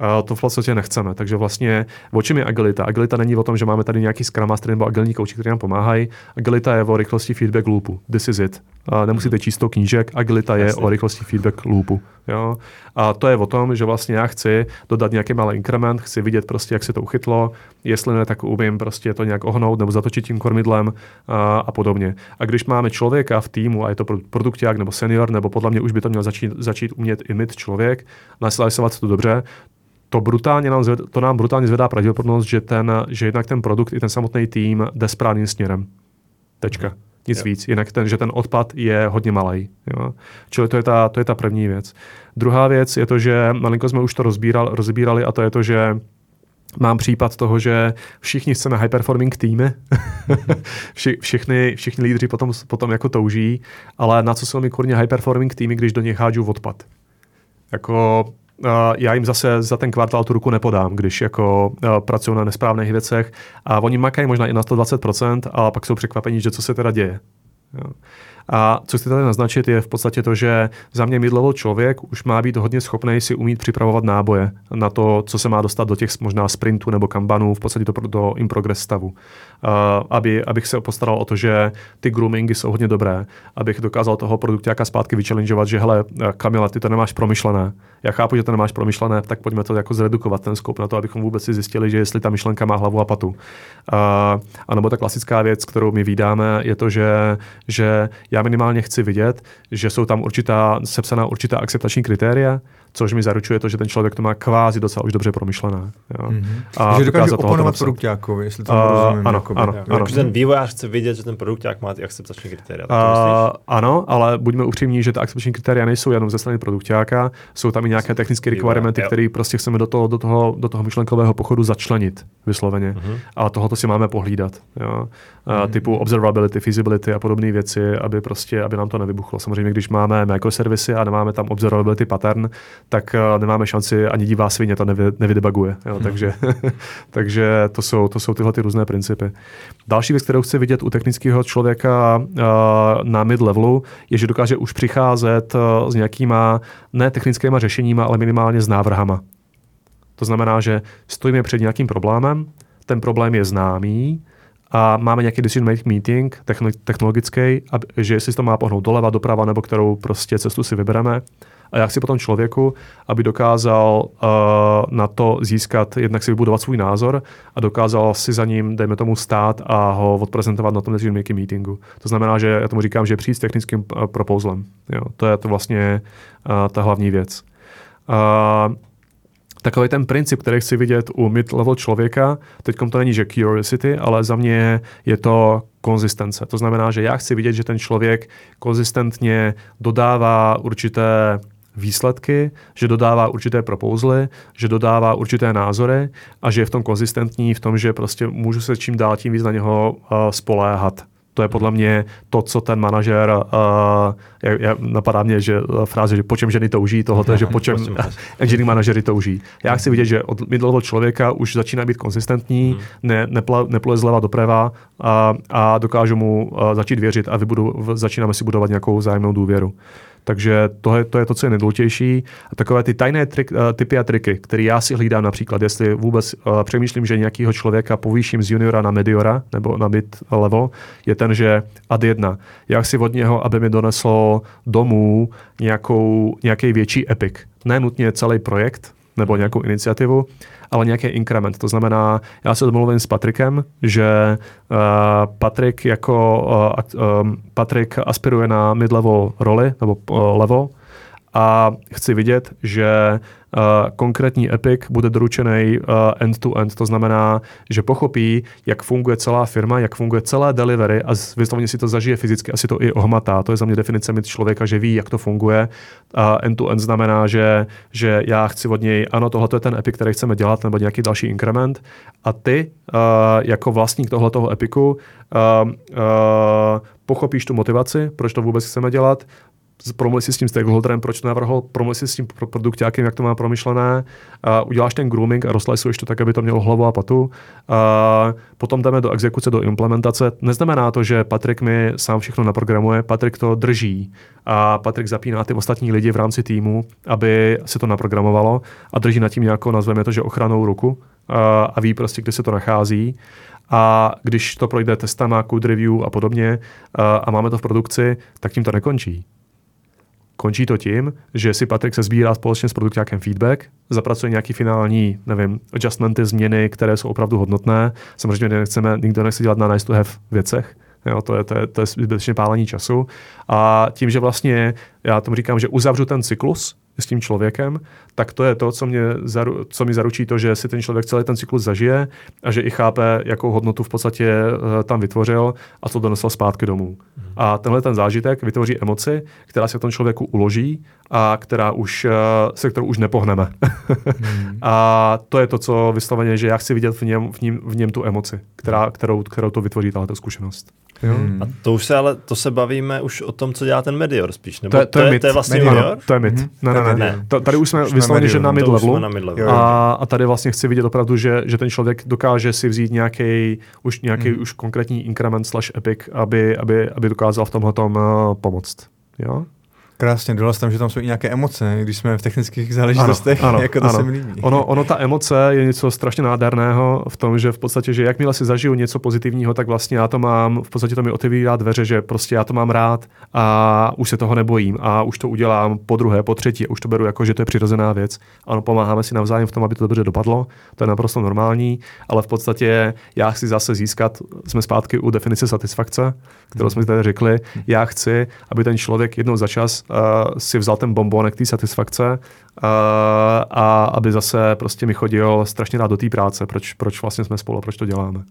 A to v podstatě nechceme. Takže vlastně o čem je agilita? Agilita není o tom, že máme tady nějaký Scrum Master nebo agilní kouči, kteří nám pomáhají. Agilita je o rychlosti feedback loopu. This is it. A nemusíte číst to knížek. Agilita je Jasně. o rychlosti feedback loopu. Jo? A to je o tom, že vlastně já chci dodat nějaký malý inkrement, chci vidět prostě, jak se to uchytlo, jestli ne, tak umím prostě to nějak ohnout nebo zatočit tím kormidlem a, a podobně. A když máme člověka v týmu, a je to produkták nebo senior, nebo podle mě už by to měl začít, začít umět i mít člověk, nasliceovat to dobře, to, brutálně nám, zved, to nám brutálně zvedá pravděpodobnost, že, ten, že jednak ten produkt i ten samotný tým jde správným směrem. Tečka. Nic jo. víc. Jinak ten, že ten odpad je hodně malý. Jo. Čili to je, ta, to je ta první věc. Druhá věc je to, že malinko jsme už to rozbíral, rozbírali a to je to, že Mám případ toho, že všichni chceme high performing týmy, Vši, všichni, všichni lídři potom, potom jako touží, ale na co jsou mi kurně high performing týmy, když do nich hádžu odpad? Jako já jim zase za ten kvartál tu ruku nepodám, když jako uh, pracují na nesprávných věcech a oni makají možná i na 120%, a pak jsou překvapení, že co se teda děje. Jo. A co chci tady naznačit, je v podstatě to, že za mě midlevel člověk už má být hodně schopný si umít připravovat náboje na to, co se má dostat do těch možná sprintů nebo kambanů, v podstatě do, do in progress stavu. Uh, aby, abych se postaral o to, že ty groomingy jsou hodně dobré, abych dokázal toho produktáka zpátky vychallengeovat, že hele, Kamila, ty to nemáš promyšlené. Já chápu, že to nemáš promyšlené, tak pojďme to jako zredukovat ten skop na to, abychom vůbec si zjistili, že jestli ta myšlenka má hlavu a patu. Uh, a nebo ta klasická věc, kterou my vydáme, je to, že, že já minimálně chci vidět, že jsou tam určitá, sepsaná určitá akceptační kritéria, což mi zaručuje to, že ten člověk to má kvázi docela už dobře promyšlené. Jo. Mm-hmm. A že dokáže oponovat produktákovi, jestli to uh, rozumím. Ano, jakoby. ano, ano. Takže ten vývojář chce vidět, že ten produkták má ty akceptační kritéria. Uh, ano, ale buďme upřímní, že ty akceptační kritéria nejsou jenom ze strany produktáka, jsou tam i nějaké technické requirementy, které prostě chceme do toho, do, toho, do toho myšlenkového pochodu začlenit vysloveně. Uh-huh. A tohoto si máme pohlídat. Jo. Uh, typu observability, feasibility a podobné věci, aby prostě, aby nám to nevybuchlo. Samozřejmě, když máme microservisy a nemáme tam observability pattern, tak uh, nemáme šanci, ani divá svině to nevy, nevydebaguje. Jo. Hmm. Takže, takže to, jsou, to jsou tyhle ty různé principy. Další věc, kterou chci vidět u technického člověka uh, na mid-levelu, je, že dokáže už přicházet uh, s nějakýma ne technickýma řešeníma, ale minimálně s návrhama. To znamená, že stojíme před nějakým problémem, ten problém je známý, a máme nějaký decision making meeting technologický, že jestli to má pohnout doleva, doprava, nebo kterou prostě cestu si vybereme. A já chci potom člověku, aby dokázal uh, na to získat, jednak si vybudovat svůj názor a dokázal si za ním, dejme tomu, stát a ho odprezentovat na tom decision making meetingu. To znamená, že já tomu říkám, že přijít s technickým uh, proposalem. Jo, to je to vlastně uh, ta hlavní věc. Uh, takový ten princip, který chci vidět u mid-level člověka, teď to není, že curiosity, ale za mě je to konzistence. To znamená, že já chci vidět, že ten člověk konzistentně dodává určité výsledky, že dodává určité propouzly, že dodává určité názory a že je v tom konzistentní, v tom, že prostě můžu se čím dál tím víc na něho uh, spoléhat. To je podle mě to, co ten manažer, uh, je, je, napadá mě, že uh, fráze, že po čem ženy touží, tohle, že po čem engineering manažery touží. Já chci vidět, že od middleho člověka už začíná být konzistentní, hmm. ne, nepla, nepluje zleva doprava a, a dokážu mu uh, začít věřit a vybudu, začínáme si budovat nějakou vzájemnou důvěru. Takže to je, to je to, co je nejdůležitější. A takové ty tajné trik, uh, typy a triky, které já si hlídám například, jestli vůbec uh, přemýšlím, že nějakého člověka povýším z juniora na mediora nebo na mid level, je ten, že ad jedna. Já chci od něho, aby mi donesl domů nějakou, nějaký větší epic. Ne nutně celý projekt nebo nějakou iniciativu, ale nějaký inkrement. To znamená, já se domluvím s Patrikem, že uh, Patrik jako uh, um, Patrik aspiruje na mid-level roli nebo uh, level a chci vidět, že uh, konkrétní Epic bude doručený uh, end-to-end, to znamená, že pochopí, jak funguje celá firma, jak funguje celé delivery a vysloveně si to zažije fyzicky, asi to i ohmatá. To je za mě definice mít člověka, že ví, jak to funguje. Uh, end-to-end znamená, že, že já chci od něj, ano, tohle je ten Epic, který chceme dělat, nebo nějaký další inkrement a ty uh, jako vlastník tohoto Epiku uh, uh, pochopíš tu motivaci, proč to vůbec chceme dělat, promluví si s tím stakeholderem, proč to navrhl, promluví si s tím produktákem, jak to má promyšlené, a uděláš ten grooming a rozslasuješ to tak, aby to mělo hlavu a patu. A potom jdeme do exekuce, do implementace. Neznamená to, že Patrik mi sám všechno naprogramuje, Patrik to drží a Patrik zapíná ty ostatní lidi v rámci týmu, aby se to naprogramovalo a drží nad tím nějakou, nazveme to, že ochranou ruku a, ví prostě, kde se to nachází. A když to projde testama, code review a podobně a máme to v produkci, tak tím to nekončí. Končí to tím, že si Patrik se sbírá společně s produktákem feedback, zapracuje nějaký finální, nevím, adjustmenty, změny, které jsou opravdu hodnotné. Samozřejmě nechceme, nikdo nechce dělat na nice to have věcech, Jo, to je, to je, to je zbytečně pálení času. A tím, že vlastně, já tomu říkám, že uzavřu ten cyklus s tím člověkem, tak to je to, co, mě zaru, co mi zaručí to, že si ten člověk celý ten cyklus zažije a že i chápe, jakou hodnotu v podstatě uh, tam vytvořil a co donesl zpátky domů. A tenhle ten zážitek vytvoří emoci, která se v tom člověku uloží a která už, eh, se kterou už nepohneme. hmm. A to je to, co vysloveně, že já chci vidět v něm, v něm, v něm tu emoci, která, kterou, kterou to vytvoří tato zkušenost. Jo? Hmm. A to už se ale, to se bavíme už o tom, co dělá ten Medior spíš, nebo to je, to, to je, to je vlastně Medior? Ano, to je mid. Hmm. Ne, ne, ne. ne. To, tady už jsme vysloveně, že na mid levelu. Na mid -levelu. A, a tady vlastně chci vidět opravdu, že, že ten člověk dokáže si vzít nějaký už nějaký hmm. už konkrétní increment slash epic, aby, aby, aby dokázal v tomhle tom uh, pomoct. Jo? Krásně, dodal tam, že tam jsou i nějaké emoce, když jsme v technických záležitostech, ano, ano, jako to ano. se mi líbí. Ono, ono, ta emoce je něco strašně nádherného v tom, že v podstatě, že jakmile si zažiju něco pozitivního, tak vlastně já to mám, v podstatě to mi otevírá dveře, že prostě já to mám rád a už se toho nebojím a už to udělám po druhé, po třetí, už to beru jako, že to je přirozená věc. Ano, pomáháme si navzájem v tom, aby to dobře dopadlo, to je naprosto normální, ale v podstatě já chci zase získat, jsme zpátky u definice satisfakce, kterou hmm. jsme tady řekli, já chci, aby ten člověk jednou za čas uh, si vzal ten bombonek té satisfakce uh, a aby zase prostě mi chodil strašně rád do té práce, proč, proč vlastně jsme spolu, proč to děláme.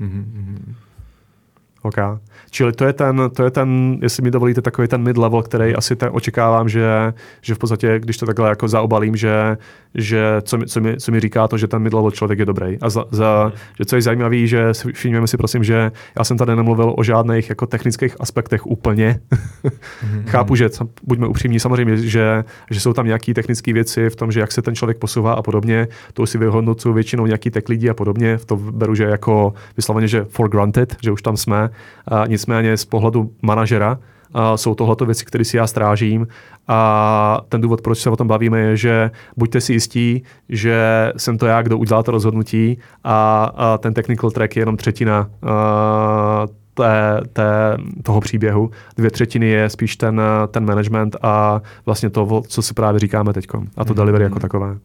Mm-hmm. OK. Čili to je ten, to je ten, jestli mi dovolíte, takový ten mid-level, který asi ten očekávám, že, že v podstatě, když to takhle jako zaobalím, že, že co, mi, co, mi, co mi říká to, že ten mid-level člověk je dobrý. A za, za, že co je zajímavé, že všimněme si prosím, že já jsem tady nemluvil o žádných jako technických aspektech úplně. mm-hmm. Chápu, že buďme upřímní, samozřejmě, že, že jsou tam nějaké technické věci v tom, že jak se ten člověk posouvá a podobně, to si vyhodnocují většinou nějaký tech lidi a podobně, v to beru, že jako vysloveně, že for granted, že už tam jsme. A nicméně z pohledu manažera a jsou tohleto věci, které si já strážím a ten důvod, proč se o tom bavíme, je, že buďte si jistí, že jsem to já, kdo udělal to rozhodnutí a, a ten technical track je jenom třetina a, té, té, toho příběhu. Dvě třetiny je spíš ten, ten management a vlastně to, co si právě říkáme teď. A to mm-hmm. delivery jako takové.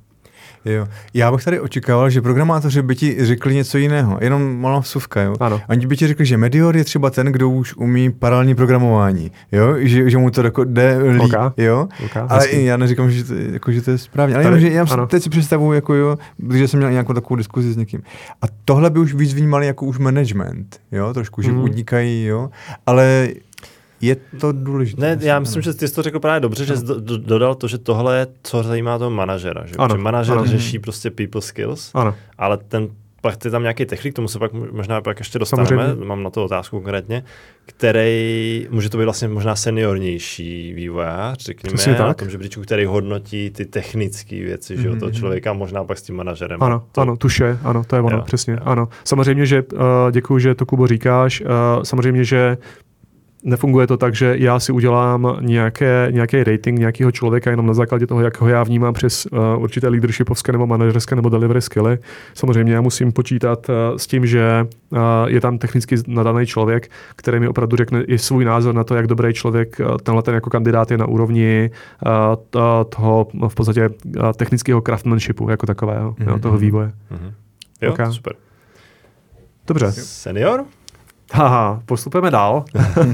Jo. Já bych tady očekával, že programátoři by ti řekli něco jiného, jenom malá vsuvka. Jo? Ano. Oni by ti řekli, že Medior je třeba ten, kdo už umí paralelní programování, jo? Že, že mu to jako jde líp, okay. jo? Okay. Ale Hezky. já neříkám, že to, jako, že to je správně. Ale tady, jenom, že já ano. teď si představuju, jako jo, když jsem měl nějakou takovou diskuzi s někým. A tohle by už víc vnímali jako už management, jo? Trošku, že mm. udnikají, jo? Ale je to důležité. Ne, já myslím, že ty jsi to řekl právě dobře, že jsi do, dodal to, že tohle je, co zajímá toho manažera. Že? Ano, manažer ano. řeší prostě people skills, ano. ale ten pak je tam nějaký technik, tomu se pak možná pak ještě dostaneme, Samozřejmě. mám na to otázku konkrétně, který může to být vlastně možná seniornější vývojář, řekněme, Přesně tak. na tom žebříčku, který hodnotí ty technické věci, mm-hmm. že toho člověka, možná pak s tím manažerem. Ano, to... ano, tuše, ano, to je ono, jo, přesně, jo. ano. Samozřejmě, že uh, děkuji, že to Kubo říkáš, uh, samozřejmě, že Nefunguje to tak, že já si udělám nějaké, nějaký rating nějakého člověka jenom na základě toho, jak ho já vnímám přes uh, určité leadershipovské nebo manažerské nebo delivery skilly. Samozřejmě já musím počítat uh, s tím, že uh, je tam technicky nadaný člověk, který mi opravdu řekne i svůj názor na to, jak dobrý člověk uh, tenhle ten jako kandidát je na úrovni uh, toho no, v podstatě uh, technického craftsmanshipu jako takového, mm-hmm. jo, toho vývoje. Mm-hmm. Jo, okay. super. Dobře. Senior? Haha, postupujeme dál.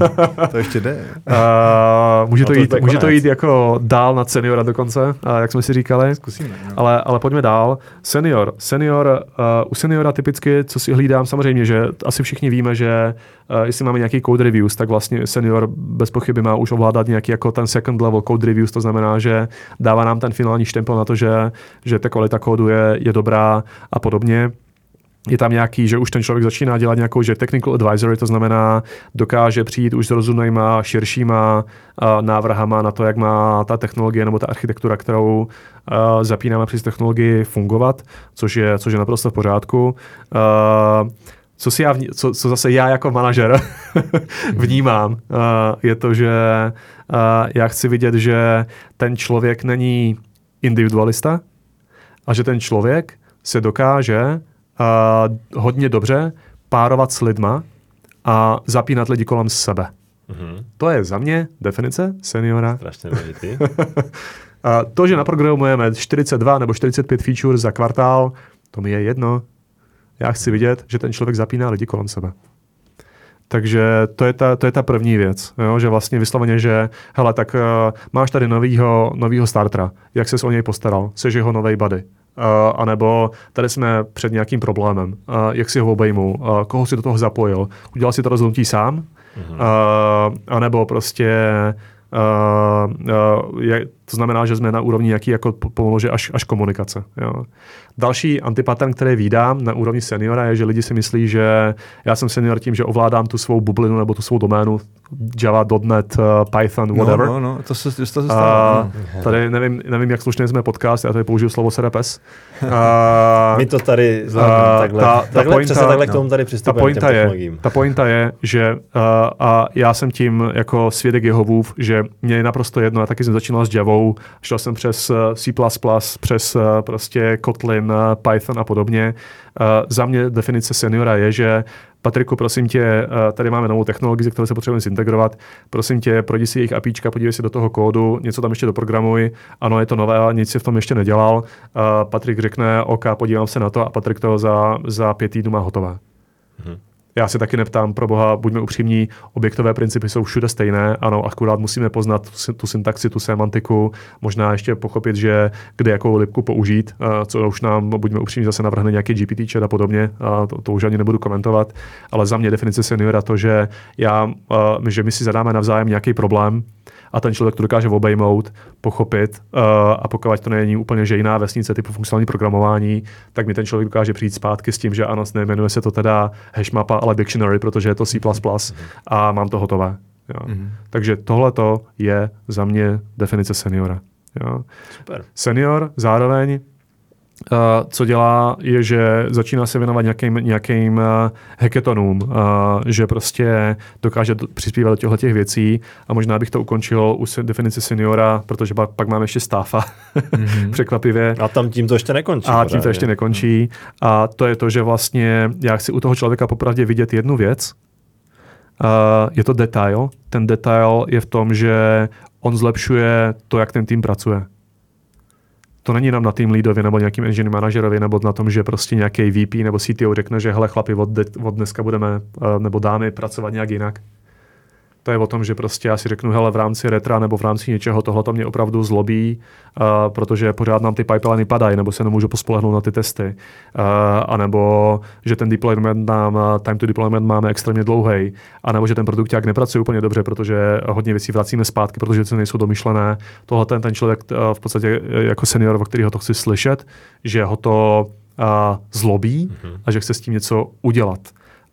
to ještě jde. Uh, může, no, to, jít, to může to jít jako dál na seniora dokonce, uh, jak jsme si říkali. Zkusíme. No. Ale, ale pojďme dál. Senior. Senior, uh, u seniora typicky, co si hlídám, samozřejmě, že asi všichni víme, že uh, jestli máme nějaký code reviews, tak vlastně senior bez pochyby má už ovládat nějaký jako ten second level code reviews, to znamená, že dává nám ten finální štempel na to, že, že ta kvalita kódu je, je dobrá a podobně je tam nějaký, že už ten člověk začíná dělat nějakou, že technical advisory, to znamená, dokáže přijít už s rozumnýma, širšíma uh, návrhama na to, jak má ta technologie nebo ta architektura, kterou uh, zapínáme přes technologii fungovat, což je, což je naprosto v pořádku. Uh, co, si já vní, co, co zase já jako manažer vnímám, uh, je to, že uh, já chci vidět, že ten člověk není individualista a že ten člověk se dokáže uh, hodně dobře párovat s lidma a zapínat lidi kolem sebe. Mm-hmm. To je za mě definice seniora. Strašně důležitý. a to, že naprogramujeme 42 nebo 45 feature za kvartál, to mi je jedno. Já chci vidět, že ten člověk zapíná lidi kolem sebe. Takže to je ta, to je ta první věc, jo? že vlastně vysloveně, že hele, tak uh, máš tady novýho, novýho startera, jak se o něj postaral, jsi jeho nový buddy, Uh, anebo tady jsme před nějakým problémem, uh, jak si ho obejmu, uh, koho si do toho zapojil, udělal si to rozhodnutí sám, mm-hmm. uh, anebo prostě Uh, uh, je, to znamená, že jsme na úrovni nějaký jako pomalu, že až, až komunikace. Jo. Další antipattern, který vídám na úrovni seniora, je, že lidi si myslí, že já jsem senior tím, že ovládám tu svou bublinu nebo tu svou doménu Java, .NET, uh, Python, no, whatever. No, no, no to se, to se stalo. Uh, tady nevím, nevím, jak slušně jsme podcast, já tady použiju slovo serapes. Uh, My to tady uh, takhle. Ta, ta takhle, pointa, přesně takhle k tomu tady přistupujeme ta pointa, je, ta pointa je, že uh, a já jsem tím jako svědek Jehovův, že mě je naprosto jedno, já taky jsem začínal s Javou, šel jsem přes C++, přes uh, prostě Kotlin, uh, Python a podobně. Za mě definice seniora je, že Patriku, prosím tě, eh, tady máme novou technologii, ze které se potřebujeme zintegrovat. Prosím tě, projdi si jejich APIčka, podívej si do toho kódu, něco tam ještě doprogramuj. Ano, je to nové, ale nic si v tom ještě nedělal. Eh, Patrik řekne, OK, podívám se na to a Patrik to za, za pět týdnů má hotové. Já si taky neptám, pro boha, buďme upřímní, objektové principy jsou všude stejné, ano, akurát musíme poznat tu syntaxi, tu semantiku, možná ještě pochopit, že kde jakou lipku použít, co už nám, buďme upřímní, zase navrhne nějaký GPT chat a podobně, to, to už ani nebudu komentovat, ale za mě definice seniora to, že, já, že my si zadáme navzájem nějaký problém, a ten člověk to dokáže obejmout, pochopit uh, a pokud to není úplně že jiná vesnice typu funkcionální programování, tak mi ten člověk dokáže přijít zpátky s tím, že ano, nejmenuje se to teda hashmapa, ale dictionary, protože je to C++ a mám to hotové. Jo. Mm-hmm. Takže tohle je za mě definice seniora. Jo. Super. Senior zároveň Uh, co dělá, je, že začíná se věnovat nějakým, nějakým uh, hackathonům, uh, že prostě dokáže do, přispívat do těchto těch věcí a možná bych to ukončil u definice seniora, protože pak, pak máme ještě stáfa, mm-hmm. překvapivě. A tam tím to ještě nekončí. A tím to ještě nekončí. A to je to, že vlastně já chci u toho člověka popravdě vidět jednu věc, Uh, je to detail. Ten detail je v tom, že on zlepšuje to, jak ten tým pracuje to není jenom na tým leadovi nebo nějakým engineering manažerovi nebo na tom, že prostě nějaký VP nebo CTO řekne, že hele chlapi, od, od dneska budeme, eh, nebo dámy pracovat nějak jinak to je o tom, že prostě já si řeknu, hele, v rámci retra nebo v rámci něčeho tohle to mě opravdu zlobí, uh, protože pořád nám ty pipeliny padají, nebo se nemůžu pospolehnout na ty testy. Uh, anebo že ten deployment nám, time to deployment máme extrémně dlouhý, anebo že ten produkt jak nepracuje úplně dobře, protože hodně věcí vracíme zpátky, protože ty nejsou domyšlené. Tohle ten, ten člověk uh, v podstatě jako senior, o kterého to chci slyšet, že ho to uh, zlobí mm-hmm. a že chce s tím něco udělat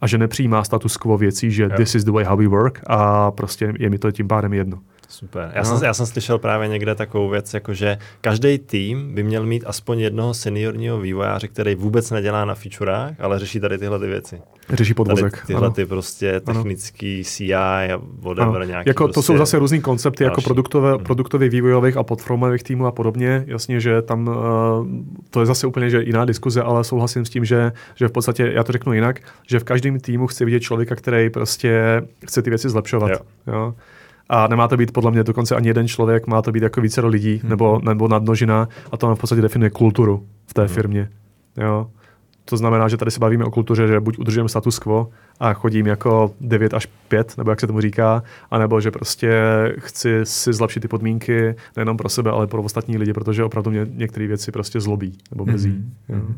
a že nepřijímá status quo věcí, že yeah. this is the way how we work a prostě je mi to tím pádem jedno. Super. Já, no. jsem, já jsem slyšel právě někde takovou věc, jako že každý tým by měl mít aspoň jednoho seniorního vývojáře, který vůbec nedělá na featurách, ale řeší tady tyhle ty věci. Řeší podvozek. Tady tyhle ano. ty prostě technický ano. CI a whatever ano. nějaký. Jako, prostě to jsou zase různý koncepty, jako produktové, hmm. produktových vývojových a platformových týmů a podobně. Jasně, že tam uh, to je zase úplně že jiná diskuze, ale souhlasím s tím, že, že v podstatě, já to řeknu jinak, že v každém týmu chci vidět člověka, který prostě chce ty věci zlepšovat. Jo. Jo? A nemá to být podle mě dokonce ani jeden člověk, má to být jako více lidí hmm. nebo, nebo nadnožina a to nám v podstatě definuje kulturu v té hmm. firmě. Jo? To znamená, že tady se bavíme o kultuře, že buď udržujeme status quo a chodím jako 9 až 5, nebo jak se tomu říká, anebo že prostě chci si zlepšit ty podmínky nejenom pro sebe, ale pro ostatní lidi, protože opravdu mě některé věci prostě zlobí nebo mrzí. Mm-hmm. Mm-hmm.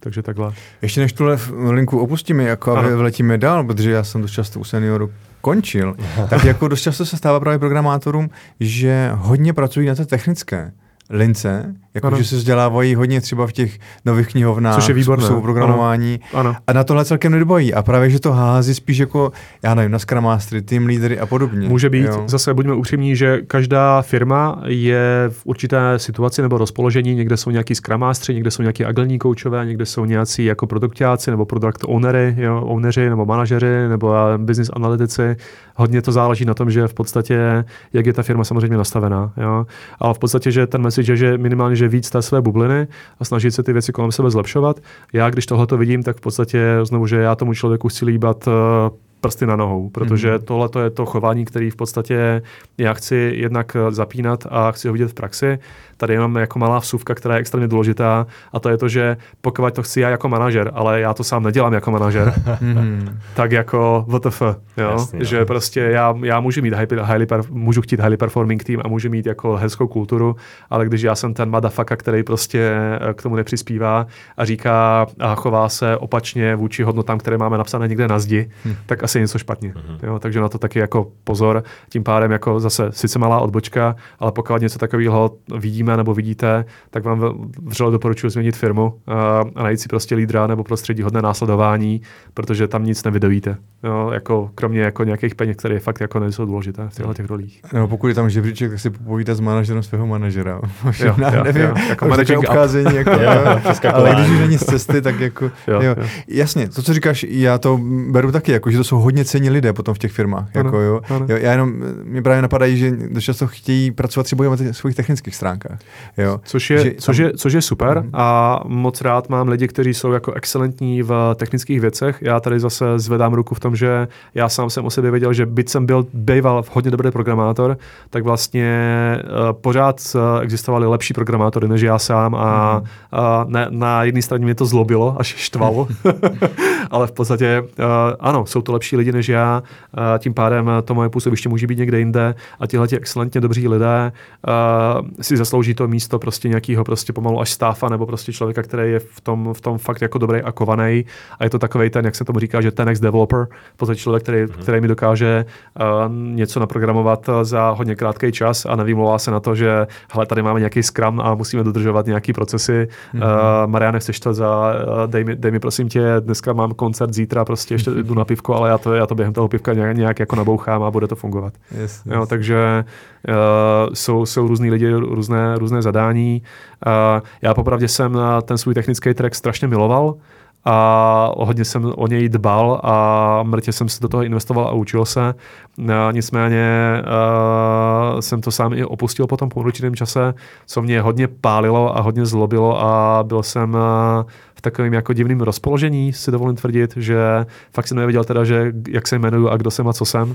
Takže takhle. Ještě než tuhle linku opustíme, jako aby vletíme dál, protože já jsem dost často u seniorů končil, tak jako dost často se stává právě programátorům, že hodně pracují na té technické lince, jako že se vzdělávají hodně třeba v těch nových knihovnách, Což je výborné. programování ano. Ano. a na tohle celkem nedbojí. A právě, že to hází spíš jako, já nevím, na Scrum Mastery, team leadery a podobně. Může být, jo. zase buďme upřímní, že každá firma je v určité situaci nebo rozpoložení, někde jsou nějaký Scrum Mastery, někde jsou nějaký agilní koučové, někde jsou nějací jako produktáci nebo product ownery, jo, owneři nebo manažeři nebo business analytici. Hodně to záleží na tom, že v podstatě, jak je ta firma samozřejmě nastavená. Jo. Ale v podstatě, že ten message je, že minimálně že víc té své bubliny a snažit se ty věci kolem sebe zlepšovat. Já, když tohle to vidím, tak v podstatě znovu, že já tomu člověku chci líbat eh, prsty na nohou, protože mm-hmm. tohle je to chování, který v podstatě já chci jednak zapínat a chci ho vidět v praxi tady mám jako malá vsuvka, která je extrémně důležitá a to je to, že pokud to chci já jako manažer, ale já to sám nedělám jako manažer, mhm. tak jako WTF, jo? Jasně, že jo. prostě já, já můžu mít highly, highly, můžu chtít highly performing tým a můžu mít jako hezkou kulturu, ale když já jsem ten madafaka, který prostě eh, k tomu nepřispívá a říká a chová se opačně vůči hodnotám, které máme napsané někde na zdi, hmm. tak asi něco špatně. Mm-hmm. Jo, takže na to taky jako pozor. Tím pádem jako zase sice malá odbočka, ale pokud něco takového vidíme nebo vidíte, tak vám vřele doporučuji změnit firmu a, a najít si prostě lídra nebo prostředí hodné následování, protože tam nic nevydovíte. Jo, jako, kromě jako nějakých peněz, které fakt jako nejsou důležité v těchto těch rolích. No, pokud je tam žebříček, tak si popovíte s manažerem svého manažera. jo, jo, nevím, jo, jako managing obcházení, jako, jo, ale když už není z cesty, tak jako, jo, jo. jo. Jasně, to, co říkáš, já to beru taky, jako, že to jsou hodně cení lidé potom v těch firmách. Ano, jako, jo. Ano. jo. Já jenom, mě právě napadají, že dost často chtějí pracovat třeba na těch svých technických stránkách. Jo. Což, je, že, což, tam... je, což je super mm-hmm. a moc rád mám lidi, kteří jsou jako excelentní v technických věcech. Já tady zase zvedám ruku v tom, že já sám jsem o sobě věděl, že byť jsem byl býval hodně dobrý programátor, tak vlastně uh, pořád uh, existovali lepší programátory než já sám a, mm-hmm. a ne, na jedné straně mě to zlobilo, až štvalo, ale v podstatě uh, ano, jsou to lepší lidi než já, uh, tím pádem to moje působiště může být někde jinde a tihle excelentně dobří lidé uh, si zaslouží to místo prostě nějakého prostě pomalu až stáfa nebo prostě člověka, který je v tom, v tom fakt jako dobrý a kovaný a je to takový ten, jak se tomu říká, že ten ex developer, v podstatě člověk, který, mm-hmm. který mi dokáže uh, něco naprogramovat za hodně krátký čas a nevymlouvá se na to, že hele, tady máme nějaký Scrum a musíme dodržovat nějaký procesy. Mm-hmm. Uh, Mariane, chceš to za, uh, dej, mi, dej mi prosím tě, dneska mám koncert, zítra prostě ještě jdu na pivko, ale já to, já to během toho pivka nějak, nějak jako nabouchám a bude to fungovat. Yes, yes. Jo, takže uh, jsou, jsou různý lidi, různé, různé zadání. Uh, já popravdě jsem ten svůj technický track strašně miloval a hodně jsem o něj dbal a mrtě jsem se do toho investoval a učil se. Nicméně uh, jsem to sám i opustil po tom po určitém čase, co mě hodně pálilo a hodně zlobilo a byl jsem uh, v takovém jako divným rozpoložení, si dovolím tvrdit, že fakt jsem nevěděl teda, že jak se jmenuju a kdo jsem a co jsem.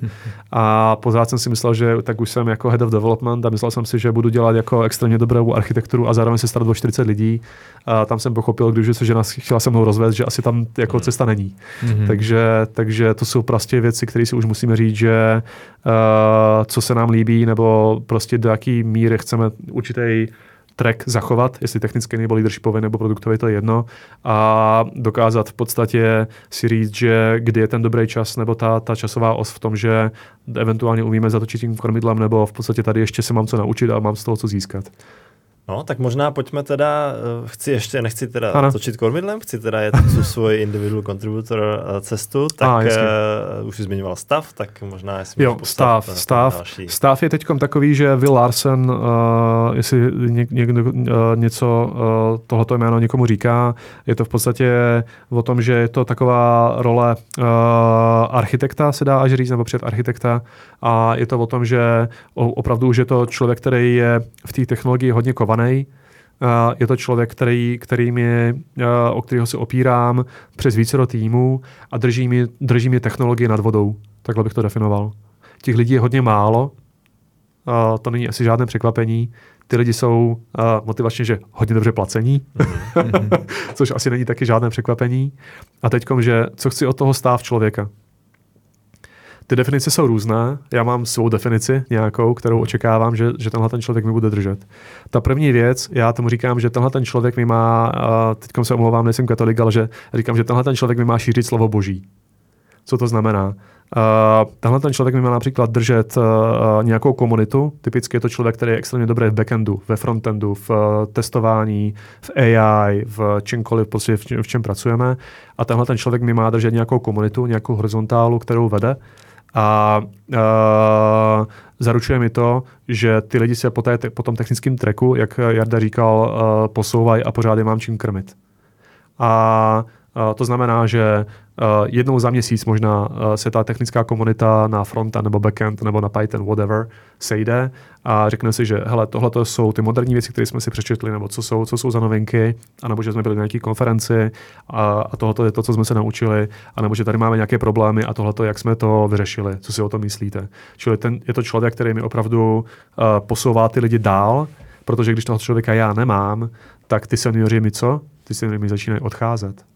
A pořád jsem si myslel, že tak už jsem jako head of development a myslel jsem si, že budu dělat jako extrémně dobrou architekturu a zároveň se starat o 40 lidí. A tam jsem pochopil, když se žena chtěla se mnou rozvést, že asi tam jako cesta není. Mm-hmm. Takže, takže to jsou prostě věci, které si už musíme říct, že uh, co se nám líbí, nebo prostě do jaký míry chceme určitý track zachovat, jestli technicky nebo leadershipový nebo produktový, to je jedno, a dokázat v podstatě si říct, že kdy je ten dobrý čas nebo ta, ta časová os v tom, že eventuálně umíme zatočit tím kormidlem nebo v podstatě tady ještě se mám co naučit a mám z toho co získat. No, tak možná pojďme teda, eh, chci ještě, nechci teda ano. točit kormidlem, chci teda jet tu svoji individual contributor eh, cestu, tak a, uh, už jsi zmiňoval stav, tak možná jestli Jo, stav, stav. Stav je teď takový, že Will Larsen, uh, jestli někdo uh, něco uh, tohoto jméno někomu říká, je to v podstatě o tom, že je to taková role uh, architekta, se dá až říct, nebo před architekta, a je to o tom, že opravdu už je to člověk, který je v té technologii hodně kovaný, je to člověk, který, který mě, o kterého se opírám přes více do týmů a drží mi, drží mi technologie nad vodou. Takhle bych to definoval. Těch lidí je hodně málo, to není asi žádné překvapení. Ty lidi jsou motivačně, že hodně dobře placení, což asi není taky žádné překvapení. A teď, že co chci od toho stáv člověka. Ty definice jsou různé. Já mám svou definici nějakou, kterou očekávám, že, že tenhle ten člověk mi bude držet. Ta první věc, já tomu říkám, že tenhle ten člověk mi má, teď se omlouvám, nejsem katolik, ale že říkám, že tenhle ten člověk mi má šířit slovo boží. Co to znamená? Uh, tenhle ten člověk mi má například držet uh, nějakou komunitu. Typicky je to člověk, který je extrémně dobrý v backendu, ve frontendu, v uh, testování, v AI, v čemkoliv, prostě v, v čem pracujeme. A tenhle ten člověk mi má držet nějakou komunitu, nějakou horizontálu, kterou vede a uh, zaručuje mi to, že ty lidi se po, té, po tom technickém treku, jak Jarda říkal, uh, posouvají a pořád je mám čím krmit. A uh, to znamená, že Uh, jednou za měsíc možná uh, se ta technická komunita na fronta nebo backend nebo na Python, whatever, sejde a řekne si, že hele, tohle jsou ty moderní věci, které jsme si přečetli, nebo co jsou, co jsou za novinky, anebo že jsme byli na nějaké konferenci a, a tohle je to, co jsme se naučili, anebo že tady máme nějaké problémy a tohle jak jsme to vyřešili, co si o tom myslíte. Čili ten, je to člověk, který mi opravdu uh, posouvá ty lidi dál, protože když toho člověka já nemám, tak ty seniori mi co? Ty seniori mi začínají odcházet.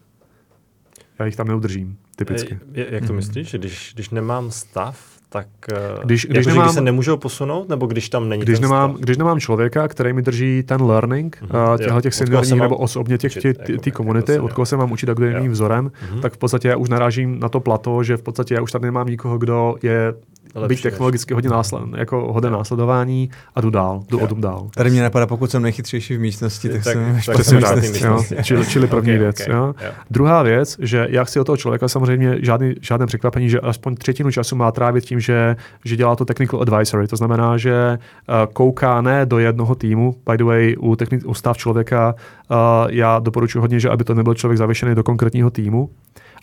Já jich tam neudržím, typicky. Je, jak to mhm. myslíš? Když, když nemám stav, tak eh, když, když, jako, nemám, když se nemůžou posunout, nebo když tam není když nemám, stav? Když nemám člověka, který mi drží ten learning, mm-hmm. těchto těch seniorních nebo osobně těch ty jako, komunity, jako od koho se mám učit a kdo je mým vzorem, mm-hmm. tak v podstatě já už narážím na to plato, že v podstatě já už tady nemám nikoho, kdo je Lepší být technologicky hodně násled, jako hodně následování a jdu dál, jdu odum dál. Tady mě napadá, pokud jsem nejchytřejší v místnosti, tak, tak jsem přesně tak, čili, čili první okay, věc. Okay, jo. Jo. Druhá věc, že já chci od toho člověka samozřejmě žádný, žádné překvapení, že aspoň třetinu času má trávit tím, že, že dělá to technical advisory. To znamená, že uh, kouká ne do jednoho týmu, by the way, u, techni- u stav člověka uh, já doporučuji hodně, že aby to nebyl člověk zavěšený do konkrétního týmu,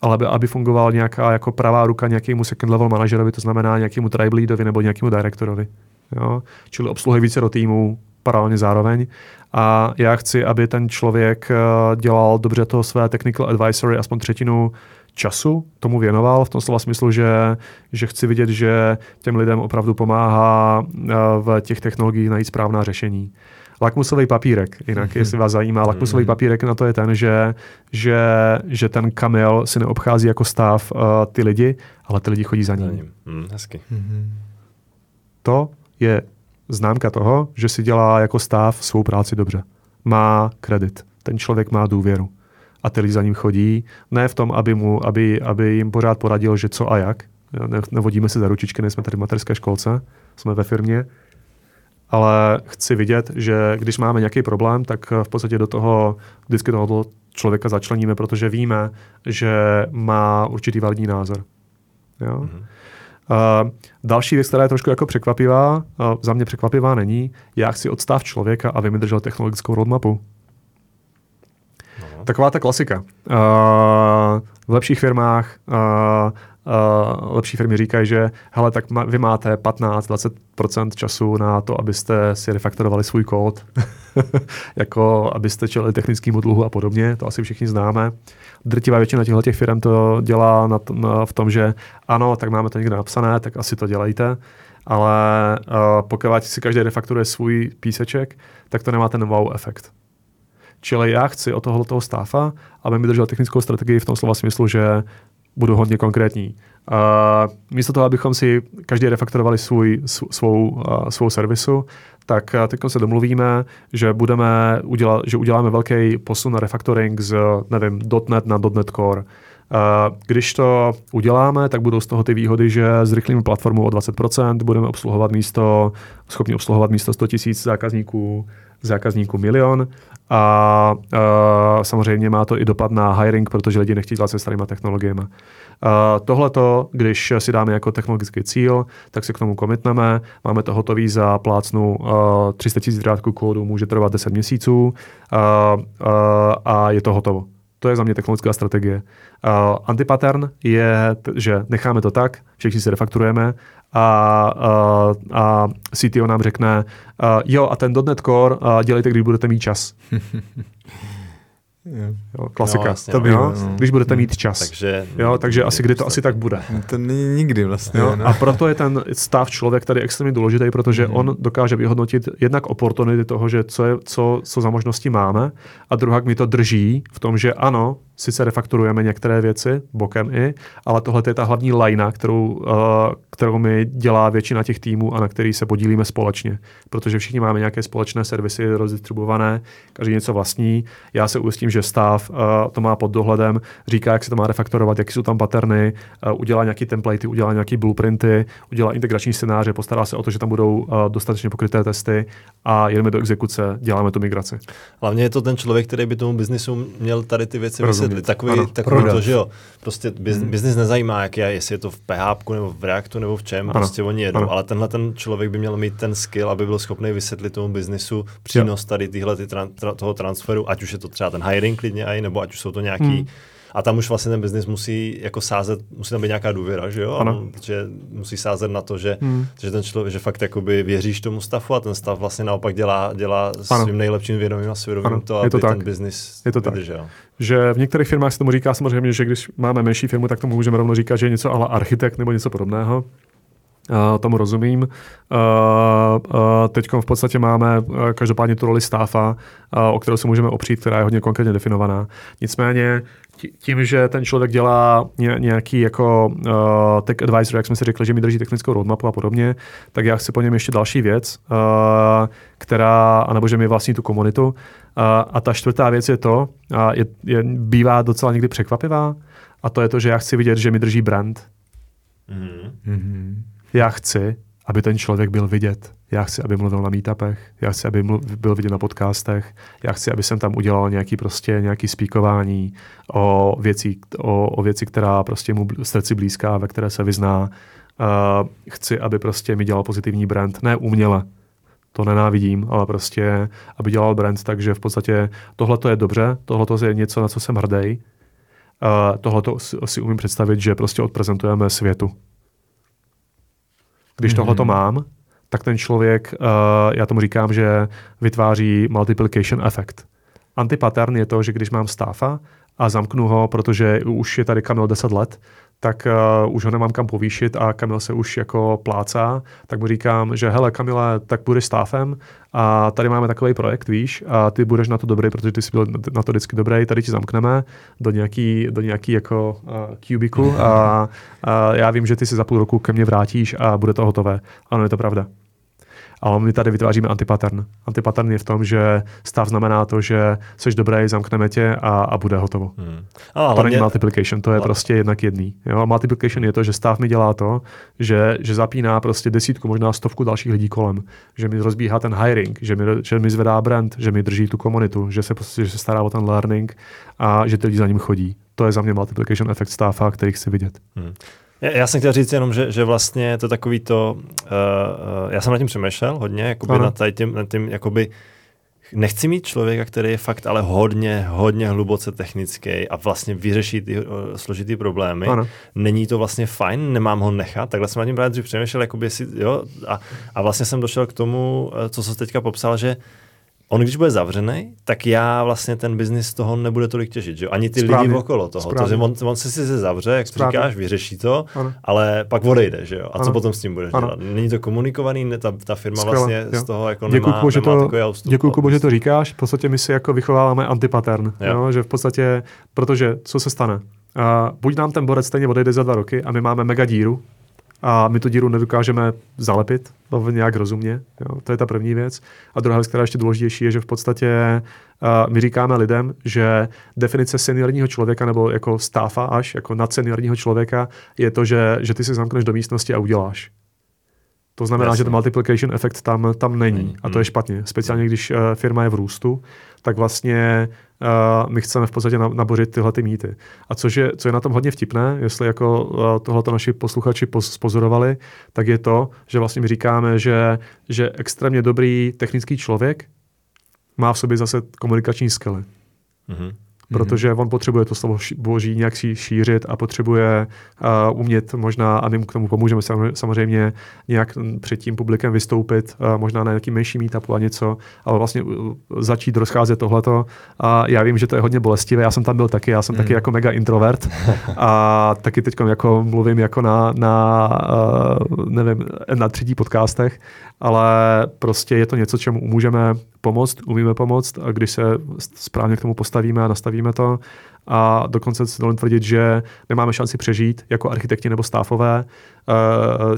ale aby, fungoval nějaká jako pravá ruka nějakému second level manažerovi, to znamená nějakému tribe leadovi nebo nějakému directorovi. Jo? Čili obsluhuje více do týmu paralelně zároveň. A já chci, aby ten člověk eh, dělal dobře to své technical advisory aspoň třetinu času tomu věnoval, v tom slova smyslu, že, že chci vidět, že těm lidem opravdu pomáhá eh, v těch technologiích najít správná řešení lakmusový papírek, jinak, mm-hmm. jestli vás zajímá. Lakmusový mm-hmm. papírek na to je ten, že, že, že ten kamil si neobchází jako stav uh, ty lidi, ale ty lidi chodí za ním. Mm, hezky. Mm-hmm. To je známka toho, že si dělá jako stav svou práci dobře. Má kredit. Ten člověk má důvěru. A ty lidi za ním chodí. Ne v tom, aby, mu, aby, aby jim pořád poradil, že co a jak. Ne, nevodíme se za ručičky, nejsme tady v materské školce, jsme ve firmě ale chci vidět, že když máme nějaký problém, tak v podstatě do toho vždycky toho člověka začleníme, protože víme, že má určitý validní názor. Jo? Mm-hmm. Uh, další věc, která je trošku jako překvapivá, uh, za mě překvapivá není, já chci odstav člověka, aby mi držel technologickou roadmapu. No. Taková ta klasika. Uh, v lepších firmách uh, uh, lepší firmy říkají, že hele, tak ma, vy máte 15-20% času na to, abyste si refaktorovali svůj kód, jako abyste čelili technickému dluhu a podobně, to asi všichni známe. Drtivá většina těchto těch firm to dělá na, na, v tom, že ano, tak máme to někde napsané, tak asi to dělejte, ale uh, pokud si každý refakturuje svůj píseček, tak to nemá ten wow efekt. Čili já chci od tohoto stáfa, aby mi držel technickou strategii v tom slova smyslu, že budu hodně konkrétní. Uh, místo toho, abychom si každý refaktorovali svůj, svou, uh, svou servisu, tak uh, teď se domluvíme, že budeme udělat, že uděláme velký posun na refactoring z, nevím, .NET na .NET Core. Uh, když to uděláme, tak budou z toho ty výhody, že zrychlíme platformu o 20%, budeme obsluhovat místo, schopni obsluhovat místo 100 000 zákazníků, zákazníků milion a uh, samozřejmě má to i dopad na hiring, protože lidi nechtějí dělat se starýma technologiemi. Tohle to, když si dáme jako technologický cíl, tak se k tomu komitneme. Máme to hotový za plácnu uh, 300 000 řádků kódu, může trvat 10 měsíců uh, uh, a je to hotovo. To je za mě technologická strategie. Uh, antipattern je, že necháme to tak, všichni si refakturujeme a, a, a CTO nám řekne, uh, jo, a ten .NET Core uh, dělejte, když budete mít čas. Jo, klasika. No, vlastně, to by, no. Když budete mít čas. Takže, jo, takže asi kdy to asi tak bude. To není nikdy vlastně. Jo, no. A proto je ten stav člověk tady extrémně důležitý, protože mm. on dokáže vyhodnotit jednak oportunity toho, že co, je, co, co za možnosti máme, a druhá mi to drží v tom, že ano, sice refakturujeme některé věci, bokem i, ale tohle je ta hlavní lajna, kterou, uh, kterou mi dělá většina těch týmů a na který se podílíme společně. Protože všichni máme nějaké společné servisy rozdistribuované, každý něco vlastní. Já se ujistím, že stav uh, to má pod dohledem, říká, jak se to má refaktorovat, jaké jsou tam paterny, uh, udělá nějaký templatey, udělá nějaký blueprinty, udělá integrační scénáře, postará se o to, že tam budou uh, dostatečně pokryté testy a jedeme do exekuce, děláme tu migraci. Hlavně je to ten člověk, který by tomu biznisu měl tady ty věci vysvětlit. Takový, ano, takový to, že jo, prostě biz, hmm. biznis nezajímá, jak je, jestli je to v PHP nebo v Reactu nebo v čem, ano, prostě oni jedou, ano. ale tenhle ten člověk by měl mít ten skill, aby byl schopný vysvětlit tomu biznisu přínos tady tyhle ty tran, tra, toho transferu, ať už je to třeba ten hiring klidně aj, nebo ať už jsou to nějaký hmm a tam už vlastně ten biznis musí jako sázet, musí tam být nějaká důvěra, že jo? Ano. Protože musí sázet na to, že, hmm. že ten člověk, že fakt jakoby věříš tomu stavu a ten stav vlastně naopak dělá, dělá ano. svým nejlepším vědomím a svědomím ano. to, aby to ten biznis je to vydržel. Tak. Že v některých firmách se tomu říká samozřejmě, že když máme menší firmu, tak tomu můžeme rovno říkat, že je něco ale architekt nebo něco podobného. Uh, tomu rozumím. Uh, uh, Teď v podstatě máme uh, každopádně tu roli stáfa, uh, o kterou se můžeme opřít, která je hodně konkrétně definovaná. Nicméně tím, že ten člověk dělá nějaký jako uh, tech advisor, jak jsme si řekli, že mi drží technickou roadmapu a podobně, tak já chci po něm ještě další věc, uh, která, anebo že mi vlastní tu komunitu. Uh, a ta čtvrtá věc je to, a je, je, bývá docela někdy překvapivá, a to je to, že já chci vidět, že mi drží brand. Mm-hmm. Já chci, aby ten člověk byl vidět. Já chci, aby mluvil na meetupech, já chci, aby mluv, byl vidět na podcastech, já chci, aby jsem tam udělal nějaký prostě nějaký spíkování o věci, o, o věci, která prostě mu srdci blízká, ve které se vyzná. Uh, chci, aby prostě mi dělal pozitivní brand, ne uměle, to nenávidím, ale prostě, aby dělal brand, takže v podstatě tohle to je dobře, tohle je něco, na co jsem hrdý. Uh, tohle si umím představit, že prostě odprezentujeme světu. Když mm-hmm. tohle to mám, tak ten člověk, uh, já tomu říkám, že vytváří multiplication effect. Antipattern je to, že když mám stáfa a zamknu ho, protože už je tady Kamil 10 let, tak uh, už ho nemám kam povýšit a Kamil se už jako plácá, tak mu říkám, že hele Kamile, tak budeš stáfem a tady máme takový projekt, víš, a ty budeš na to dobrý, protože ty jsi byl na to vždycky dobrý, tady ti zamkneme do nějaký, do nějaký jako uh, cubiku a, a já vím, že ty si za půl roku ke mně vrátíš a bude to hotové. Ano, je to pravda. Ale my tady vytváříme antipattern. Antipattern je v tom, že stav znamená to, že jsi dobrý, zamkneme tě a, a bude hotovo. Hmm. A to není multiplication, to je ale... prostě jednak jedný. Jo? Multiplication je to, že stav mi dělá to, že, že zapíná prostě desítku, možná stovku dalších lidí kolem. Že mi rozbíhá ten hiring, že mi, že mi zvedá brand, že mi drží tu komunitu, že se, prostě, že se stará o ten learning a že ty lidi za ním chodí. To je za mě multiplication efekt stáfa, který chci vidět. Hmm. Já, jsem chtěl říct jenom, že, že vlastně to takový to, uh, uh, já jsem nad tím přemýšlel hodně, jakoby nad tím, nad tím, jakoby, nechci mít člověka, který je fakt ale hodně, hodně hluboce technický a vlastně vyřeší ty uh, složitý problémy. Ano. Není to vlastně fajn, nemám ho nechat. Takhle jsem nad tím právě přemýšlel, jakoby si, jo, a, a vlastně jsem došel k tomu, co se teďka popsal, že on když bude zavřený, tak já vlastně ten biznis toho nebude tolik těžit, že? Ani ty Správně. lidi okolo toho. To, on, on se si se zavře, jak Správně. říkáš, vyřeší to, ano. ale pak odejde, že jo? A ano. co potom s tím budeš ano. dělat? Není to komunikovaný, ne, ta, ta firma Skvěle, vlastně jo. z toho jako děkuju, nemá, že nemá to, Děkuji, Kubo, že to říkáš. V podstatě my si jako vychováváme antipattern, jo. Jo? že v podstatě, protože co se stane? Uh, buď nám ten borec stejně odejde za dva roky a my máme mega díru, a my tu díru nedokážeme zalepit nějak rozumně. Jo? To je ta první věc. A druhá věc, která je ještě důležitější, je, že v podstatě uh, my říkáme lidem, že definice seniorního člověka nebo jako stáfa až, jako nadseniorního člověka, je to, že, že ty se zamkneš do místnosti a uděláš. To znamená, Jasně. že ten multiplication efekt tam, tam není. A to je špatně. Speciálně, když uh, firma je v růstu, tak vlastně uh, my chceme v podstatě nabořit tyhle ty mýty. A což je, co je na tom hodně vtipné, jestli jako uh, tohleto naši posluchači spozorovali, tak je to, že vlastně my říkáme, že, že extrémně dobrý technický člověk má v sobě zase komunikační skily. Mm-hmm. Mhm. protože on potřebuje to slovo boží nějak si šířit a potřebuje uh, umět možná, a my k tomu pomůžeme samozřejmě, nějak před tím publikem vystoupit, uh, možná na nějaký menší meetupu a něco, ale vlastně uh, začít rozcházet tohleto. A já vím, že to je hodně bolestivé, já jsem tam byl taky, já jsem mm. taky jako mega introvert a taky teď jako mluvím jako na, na uh, nevím, na třetí podcastech, ale prostě je to něco, čemu můžeme pomoct, umíme pomoct a když se správně k tomu postavíme a nastavíme to a dokonce si dovolím tvrdit, že nemáme šanci přežít jako architekti nebo stáfové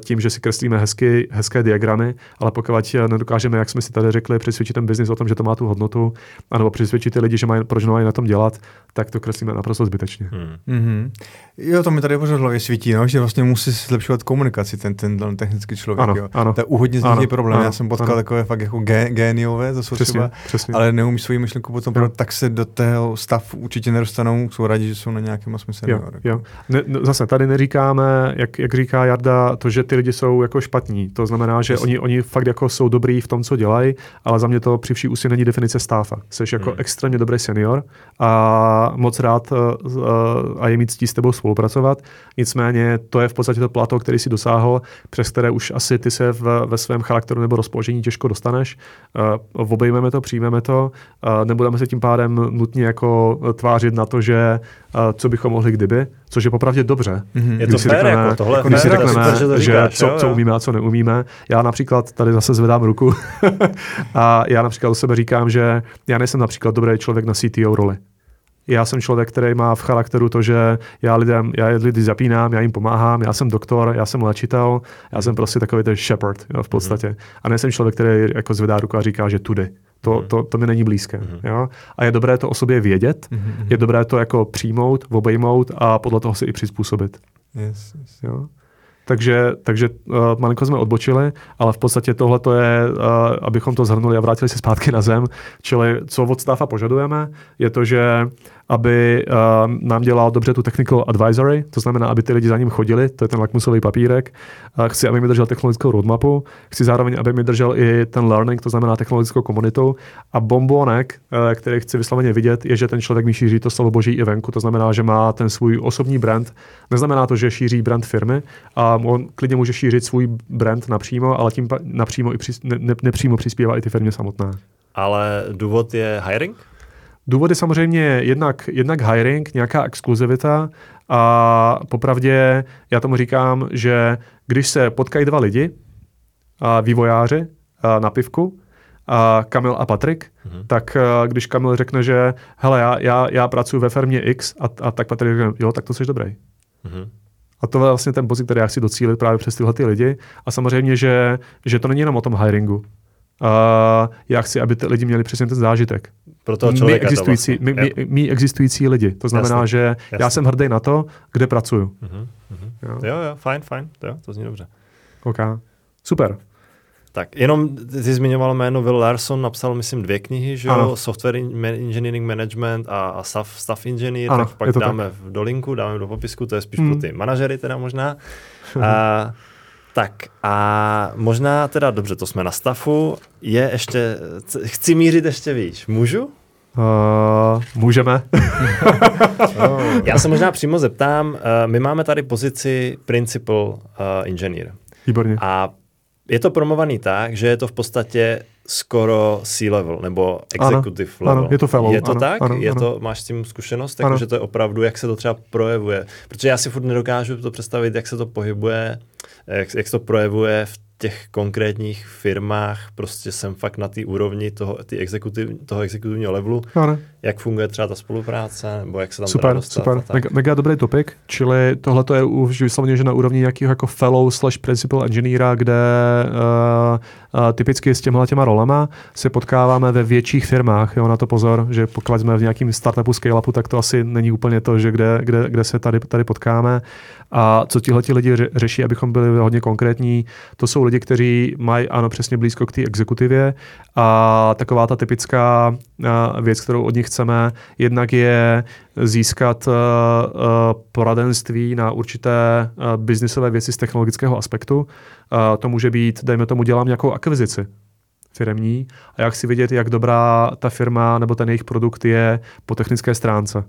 tím, že si kreslíme hezky, hezké diagramy, ale pokud nedokážeme, jak jsme si tady řekli, přesvědčit ten biznis o tom, že to má tu hodnotu, anebo přesvědčit ty lidi, že mají, proč mají na tom dělat, tak to kreslíme naprosto zbytečně. Hmm. Mm-hmm. Jo, to mi tady pořád hlavě svítí, no, že vlastně musí zlepšovat komunikaci ten, ten, ten technický člověk. Ano, jo. ano. To je u hodně z nich problém. Ano, Já jsem potkal ano. takové fakt jako gé, géniové, to jsou přesně, třeba, přesně. ale neumí svoji myšlenku potom, pro, tak se do tého stav určitě nedostanou, jsou rádi, že jsou na nějakém jo, jo. Ne, no, zase tady neříkáme, jak, jak říká Jarda, to, že ty lidi jsou jako špatní. To znamená, že oni, oni fakt jako jsou dobrý v tom, co dělají, ale za mě to při vší úsilí není definice stáfa. Jsi jako hmm. extrémně dobrý senior a moc rád uh, a je mít ctí s tebou spolupracovat. Nicméně to je v podstatě to plato, který si dosáhl, přes které už asi ty se v, ve svém charakteru nebo rozpoložení těžko dostaneš. Uh, obejmeme to, přijmeme to, uh, nebudeme se tím pádem nutně jako tvářit na to, že uh, co bychom mohli kdyby, což je popravdě dobře. Mm-hmm. Je to fér, řekneme, jako tohle když si řekneme, super, že, to říkáš, že co, jo, co umíme a co neumíme. Já například tady zase zvedám ruku a já například o sebe říkám, že já nejsem například dobrý člověk na CTO roli já jsem člověk, který má v charakteru to, že já lidem, já lidi zapínám, já jim pomáhám, já jsem doktor, já jsem léčitel, já jsem prostě takový ten shepherd jo, v podstatě. Mm-hmm. A nejsem člověk, který jako zvedá ruku a říká, že tudy. To, mm-hmm. to, to mi není blízké. Mm-hmm. Jo? A je dobré to o sobě vědět, mm-hmm. je dobré to jako přijmout, obejmout a podle toho si i přizpůsobit. Yes, yes. Jo? Takže, takže uh, malinko jsme odbočili, ale v podstatě tohle je, uh, abychom to zhrnuli a vrátili se zpátky na zem. Čili co od stáfa požadujeme, je to, že aby uh, nám dělal dobře tu technical advisory, to znamená, aby ty lidi za ním chodili, to je ten lakmusový papírek. Uh, chci, aby mi držel technologickou roadmapu, chci zároveň, aby mi držel i ten learning, to znamená technologickou komunitu. A bombonek, uh, který chci vysloveně vidět, je, že ten člověk mi šíří to slovo boží i venku, to znamená, že má ten svůj osobní brand. Neznamená to, že šíří brand firmy a on klidně může šířit svůj brand napřímo, ale tím napřímo i při, ne, ne, nepřímo přispívá i ty firmě samotné. Ale důvod je hiring? Důvody samozřejmě jednak, jednak hiring, nějaká exkluzivita a popravdě já tomu říkám, že když se potkají dva lidi, a vývojáři a na pivku, a Kamil a Patrik, mm-hmm. tak když Kamil řekne, že hele, já, já, já pracuji ve firmě X a, a tak Patrik řekne, jo, tak to jsi dobrý. Mm-hmm. A to je vlastně ten pocit, který já chci docílit právě přes tyhle ty lidi. A samozřejmě, že, že to není jenom o tom hiringu. Uh, já chci, aby ty lidi měli přesně ten zážitek. Pro toho člověka my existující, vlastně. my, my, my existující lidi. To znamená, jasně, že jasně. já jsem hrdý na to, kde pracuju. Uh-huh, uh-huh. Jo. jo, jo, fajn, fajn, jo, to zní dobře. OK, super. Tak, jenom ty zmiňoval jméno Will Larson, napsal, myslím, dvě knihy, že jo? Software Engineering Management a, a staff, staff Engineer, ano, tak pak dáme tak. v dolinku, dáme do popisku, to je spíš hmm. pro ty manažery teda možná. a, tak a možná teda, dobře, to jsme na stafu, je ještě, chci mířit ještě výš, můžu? Uh, můžeme. Já se možná přímo zeptám, uh, my máme tady pozici Principal uh, Engineer. Výborně. A je to promovaný tak, že je to v podstatě skoro C-level nebo executive ano, level. Ano, je to fellow. Je to ano, tak? Ano, je ano. to, máš s tím zkušenost? Takže to je opravdu, jak se to třeba projevuje. Protože já si furt nedokážu to představit, jak se to pohybuje, jak, jak se to projevuje v těch konkrétních firmách prostě jsem fakt na té úrovni toho, tý exekutiv, toho exekutivního levelu, ano. jak funguje třeba ta spolupráce, nebo jak se tam super, dostat. Super, mega, mega dobrý topik, čili tohle je už vysloveně, že na úrovni nějakého jako fellow slash principal engineera, kde uh, uh, typicky s těmhle těma rolema se potkáváme ve větších firmách, jo, na to pozor, že pokud jsme v nějakém startupu, scale-upu, tak to asi není úplně to, že kde, kde, kde se tady, tady potkáme. A co tihle lidi řeší, abychom byli hodně konkrétní, to jsou lidi, kteří mají ano přesně blízko k té exekutivě a taková ta typická věc, kterou od nich chceme, jednak je získat poradenství na určité biznisové věci z technologického aspektu. To může být, dejme tomu, dělám nějakou akvizici firmní a jak si vidět, jak dobrá ta firma nebo ten jejich produkt je po technické stránce.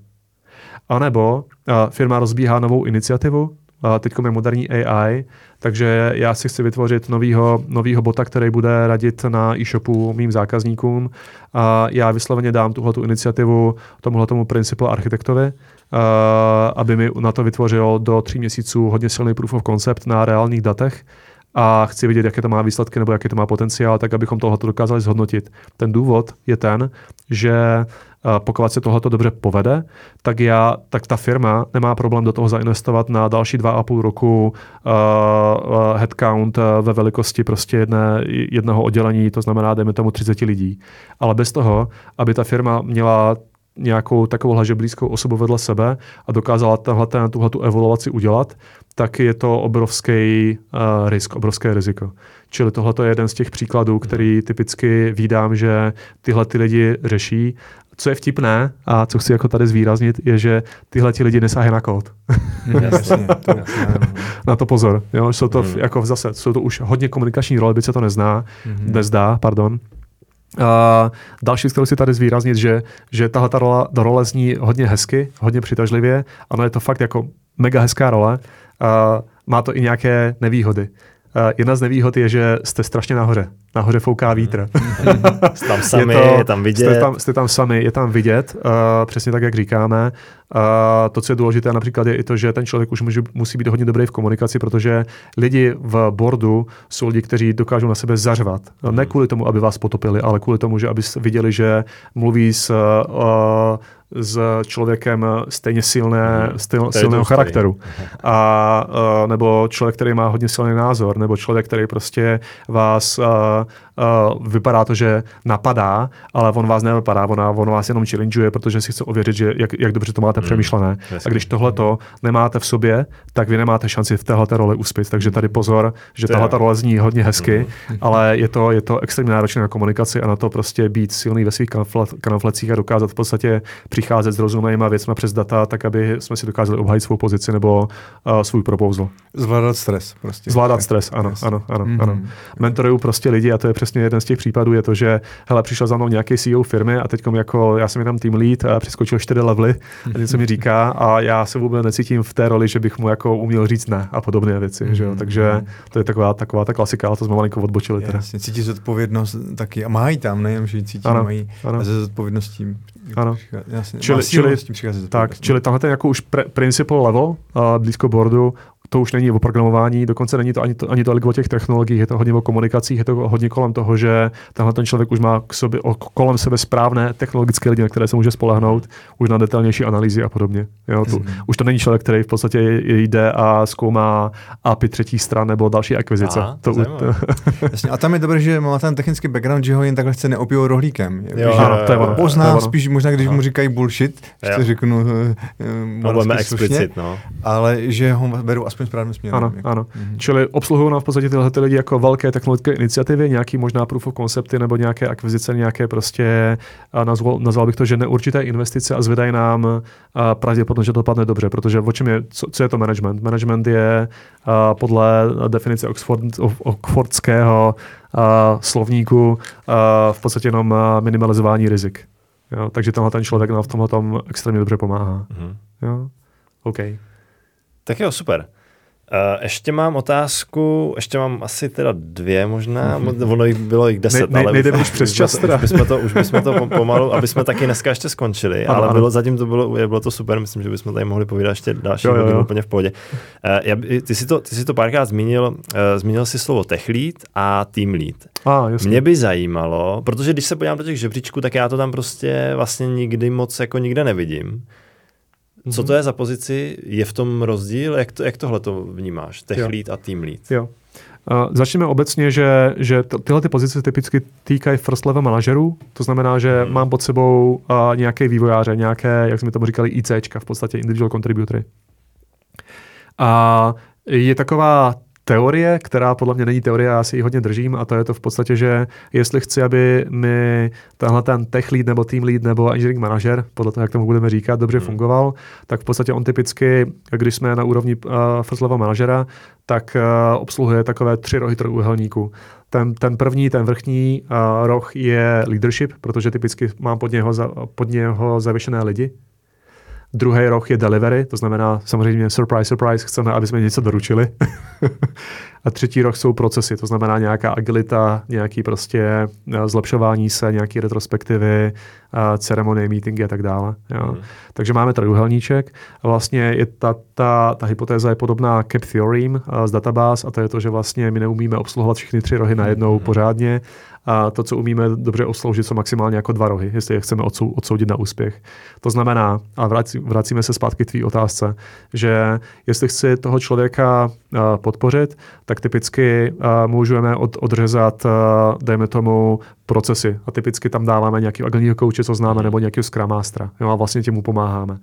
A nebo firma rozbíhá novou iniciativu, teď je moderní AI, takže já si chci vytvořit novýho, novýho bota, který bude radit na e-shopu mým zákazníkům. A já vysloveně dám tuhle iniciativu tomuhle tomu principal architektovi, aby mi na to vytvořil do tří měsíců hodně silný proof of concept na reálných datech, a chci vidět, jaké to má výsledky nebo jaký to má potenciál, tak abychom tohle dokázali zhodnotit. Ten důvod je ten, že Eh, pokud se tohle dobře povede, tak, já, tak ta firma nemá problém do toho zainvestovat na další dva a půl roku uh, headcount ve velikosti prostě jedné, jednoho oddělení, to znamená, dejme tomu 30 lidí. Ale bez toho, aby ta firma měla nějakou takovouhle blízkou osobu vedle sebe a dokázala tenhle, tuhle tu evoluaci udělat, tak je to obrovský uh, risk, obrovské riziko. Čili tohle je jeden z těch příkladů, který typicky vídám, že tyhle ty lidi řeší co je vtipné a co chci jako tady zvýraznit, je, že tyhle ti lidi nesáhají na kód. Jasně, to, na to pozor. Jo? Jsou to hmm. jako zase, jsou to už hodně komunikační role, byť se to nezná, hmm. nezdá, pardon. A další kterou si tady zvýraznit, že, že tahle ta role, role zní hodně hezky, hodně přitažlivě. Ano, je to fakt jako mega hezká role. A má to i nějaké nevýhody. Uh, jedna z nevýhod je, že jste strašně nahoře. Nahoře fouká vítr. jste tam sami, je, to, je tam vidět. Jste tam, jste tam sami, je tam vidět, uh, přesně tak, jak říkáme. Uh, to, co je důležité například, je i to, že ten člověk už může, musí být hodně dobrý v komunikaci, protože lidi v boardu jsou lidi, kteří dokážou na sebe zařvat. Ne kvůli tomu, aby vás potopili, ale kvůli tomu, že aby viděli, že mluví s uh, s člověkem stejně silné, hmm. styl, silného charakteru. A, uh, nebo člověk, který má hodně silný názor, nebo člověk, který prostě vás uh, uh, vypadá to, že napadá, ale on vás nenapadá, on, on vás jenom challengeuje, protože si chce ověřit, že jak, jak dobře to máte hmm. přemýšlené. A když tohle to nemáte v sobě, tak vy nemáte šanci v téhle roli uspět. Takže tady pozor, že tahle role zní hodně hezky, hmm. ale je to, je to extrémně náročné na komunikaci a na to prostě být silný ve svých kanaflecích a dokázat v podstatě přicházet s rozumnýma věcmi přes data, tak aby jsme si dokázali obhajit svou pozici nebo uh, svůj proposal. Zvládat stres prostě. Zvládat stres, ano, ano, ano, mm-hmm. ano. Mentoruju prostě lidi a to je přesně jeden z těch případů, je to, že hele, přišel za mnou nějaký CEO firmy a teď jako já jsem tam team lead a přeskočil čtyři levely a něco mi říká a já se vůbec necítím v té roli, že bych mu jako uměl říct ne a podobné věci, mm-hmm. že jo? Mhm. takže to je taková, taková ta klasika, ale to jsme malinko odbočili. Teda. Jasně, cítí zodpovědnost taky a mají tam, nejenom, že cítí, ano, mají ano. a ze zodpovědností ano. Jasně, čili, čili, tak, čili tahle ten jako už pre, principal level uh, blízko boardu to už není o programování, dokonce není to ani, to ani tolik o těch technologiích, je to hodně o komunikacích, je to hodně kolem toho, že tenhle ten člověk už má k sobě, kolem sebe správné technologické lidi, na které se může spolehnout, už na detailnější analýzy a podobně. Jo, tu. Už to není člověk, který v podstatě jde a zkoumá API třetí stran nebo další akvizice. Aha, to, to Jasně, a tam je dobré, že má ten technický background, že ho jen takhle chce neopijou rohlíkem. Jo, jo, jo, to je ono. Pozná to je ono. spíš možná, když mu říkají bullshit, že to řeknu uh, uh, explicit, no. ale že ho berou aspoň správným směrem. Ano, jako. ano. Mm-hmm. Čili obsluhují nám v podstatě tyhle ty lidi jako velké technologické iniciativy, nějaký možná proof of concepty nebo nějaké akvizice, nějaké prostě, nazval, nazval bych to, že neurčité investice a zvedají nám a pravděpodobně, že to dopadne dobře, protože o čem je, co, co je to management? Management je a podle definice Oxford, Oxfordského a, slovníku a, v podstatě jenom minimalizování rizik. Jo? Takže tenhle ten člověk nám v tomhle tom extrémně dobře pomáhá. Mm-hmm. Jo? OK. Tak jo, super. Uh, ještě mám otázku, ještě mám asi teda dvě možná, mm-hmm. ono jich bylo jich deset, ne, ale nejde už přes čas teda. Už bychom to, už bychom to pomalu, aby jsme taky dneska ještě skončili, ano, ale ano. bylo zatím to bylo, bylo to super, myslím, že bychom tady mohli povídat ještě další jo, jo, jo. úplně v pohodě. Uh, já, ty, si to, ty si to párkrát zmínil, uh, zmínil si slovo tech lead a team lead. A, jasný. Mě by zajímalo, protože když se podívám do těch žebříčků, tak já to tam prostě vlastně nikdy moc jako nikde nevidím. Co to je za pozici? Je v tom rozdíl? Jak, to, jak tohle to vnímáš? Tech jo. lead a team lead? Jo. Uh, začneme obecně, že, že tyhle ty pozice typicky týkají first level manažerů, to znamená, že hmm. mám pod sebou uh, nějaké vývojáře, nějaké, jak jsme tomu říkali, ICčka, v podstatě individual contributory. A je taková teorie, která podle mě není teorie, já si ji hodně držím a to je to v podstatě, že jestli chci, aby mi tenhle ten tech lead nebo team lead nebo engineering manager, podle toho, jak tomu budeme říkat, dobře hmm. fungoval, tak v podstatě on typicky, když jsme na úrovni uh, first level manažera, tak uh, obsluhuje takové tři rohy trojuhelníku. Ten, ten první, ten vrchní uh, roh je leadership, protože typicky mám pod něho, za, pod něho zavěšené lidi, Druhý roh je delivery, to znamená samozřejmě surprise, surprise, chceme, aby jsme něco doručili. a třetí roh jsou procesy, to znamená nějaká agilita, nějaký prostě eh, zlepšování se, nějaký retrospektivy, eh, ceremonie, meetingy a tak dále. Jo. Mm. Takže máme trojuhelníček a vlastně je ta, ta, ta hypotéza je podobná cap theorem eh, z databáz a to je to, že vlastně my neumíme obsluhovat všechny tři rohy najednou mm. pořádně a to, co umíme dobře osloužit, jsou maximálně jako dva rohy, jestli je chceme odsou, odsoudit na úspěch. To znamená, a vrací, vracíme se zpátky k tvý otázce, že jestli chci toho člověka uh, podpořit, tak typicky uh, můžeme od, odřezat, uh, dejme tomu, procesy. A typicky tam dáváme nějaký agilního kouče, co známe, nebo nějakého Scrum Mastera. Jo, a vlastně těmu pomáháme.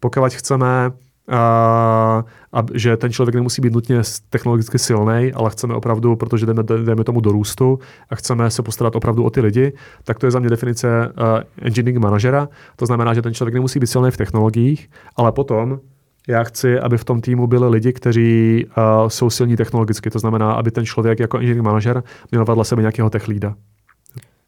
Pokud chceme a, a že ten člověk nemusí být nutně technologicky silný, ale chceme opravdu, protože jdeme, jdeme tomu do růstu a chceme se postarat opravdu o ty lidi, tak to je za mě definice uh, engineering manažera. To znamená, že ten člověk nemusí být silný v technologiích, ale potom já chci, aby v tom týmu byli lidi, kteří uh, jsou silní technologicky. To znamená, aby ten člověk jako engineering manažer měl vedle sebe nějakého tech leada.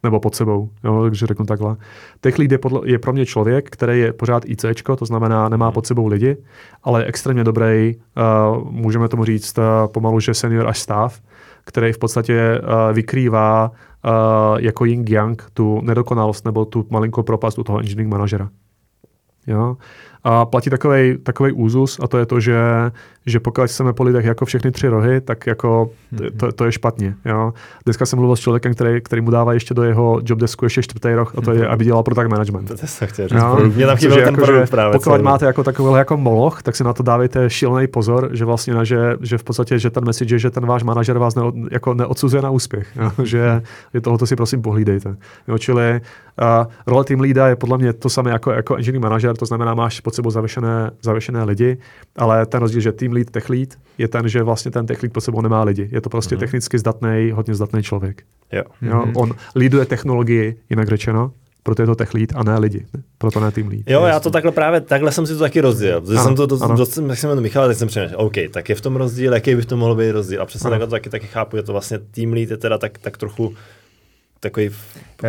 Nebo pod sebou, jo, takže řeknu takhle. Tech lead je, podle, je pro mě člověk, který je pořád ICčko, to znamená nemá pod sebou lidi, ale je extrémně dobrý, uh, můžeme tomu říct uh, pomalu, že senior až stav, který v podstatě uh, vykrývá uh, jako yin yang tu nedokonalost nebo tu malinkou propast u toho engineering manažera. Jo? A platí takový úzus a to je to, že, že pokud chceme po lidech jako všechny tři rohy, tak jako to, to je špatně. Jo? Dneska jsem mluvil s člověkem, který, který mu dává ještě do jeho jobdesku ještě čtvrtý roh a to je, aby dělal product management. To se chtěl říct. Mě tam chyběl ten jako, produkt právě. Pokud máte jako takový jako moloch, tak si na to dávejte šílený pozor, že vlastně na, že, že v podstatě, že ten message, že ten váš manažer vás ne, jako neodsuzuje na úspěch. Jo? že je tohoto si prosím pohlídejte. Jo? Čili uh, role team leada je podle mě to samé jako, jako engineering manažer, to znamená, máš pod sebou zavěšené, zavěšené lidi, ale ten rozdíl, že team lead, tech lead, je ten, že vlastně ten tech lead pod sebou nemá lidi. Je to prostě mm-hmm. technicky zdatný, hodně zdatný člověk. Jo. Jo, mm-hmm. On líduje technologii, jinak řečeno, proto je to tech lead a ne lidi, proto ne tým lead. Jo, já to takhle právě, takhle jsem si to taky rozdělil. Ano, jsem to, to dost, jak jsem to Michal, tak jsem přemýšlel, OK, tak je v tom rozdíl, jaký by to mohl být rozdíl. A přesně takhle to taky, taky chápu, je to vlastně tým lead je teda tak, tak trochu takový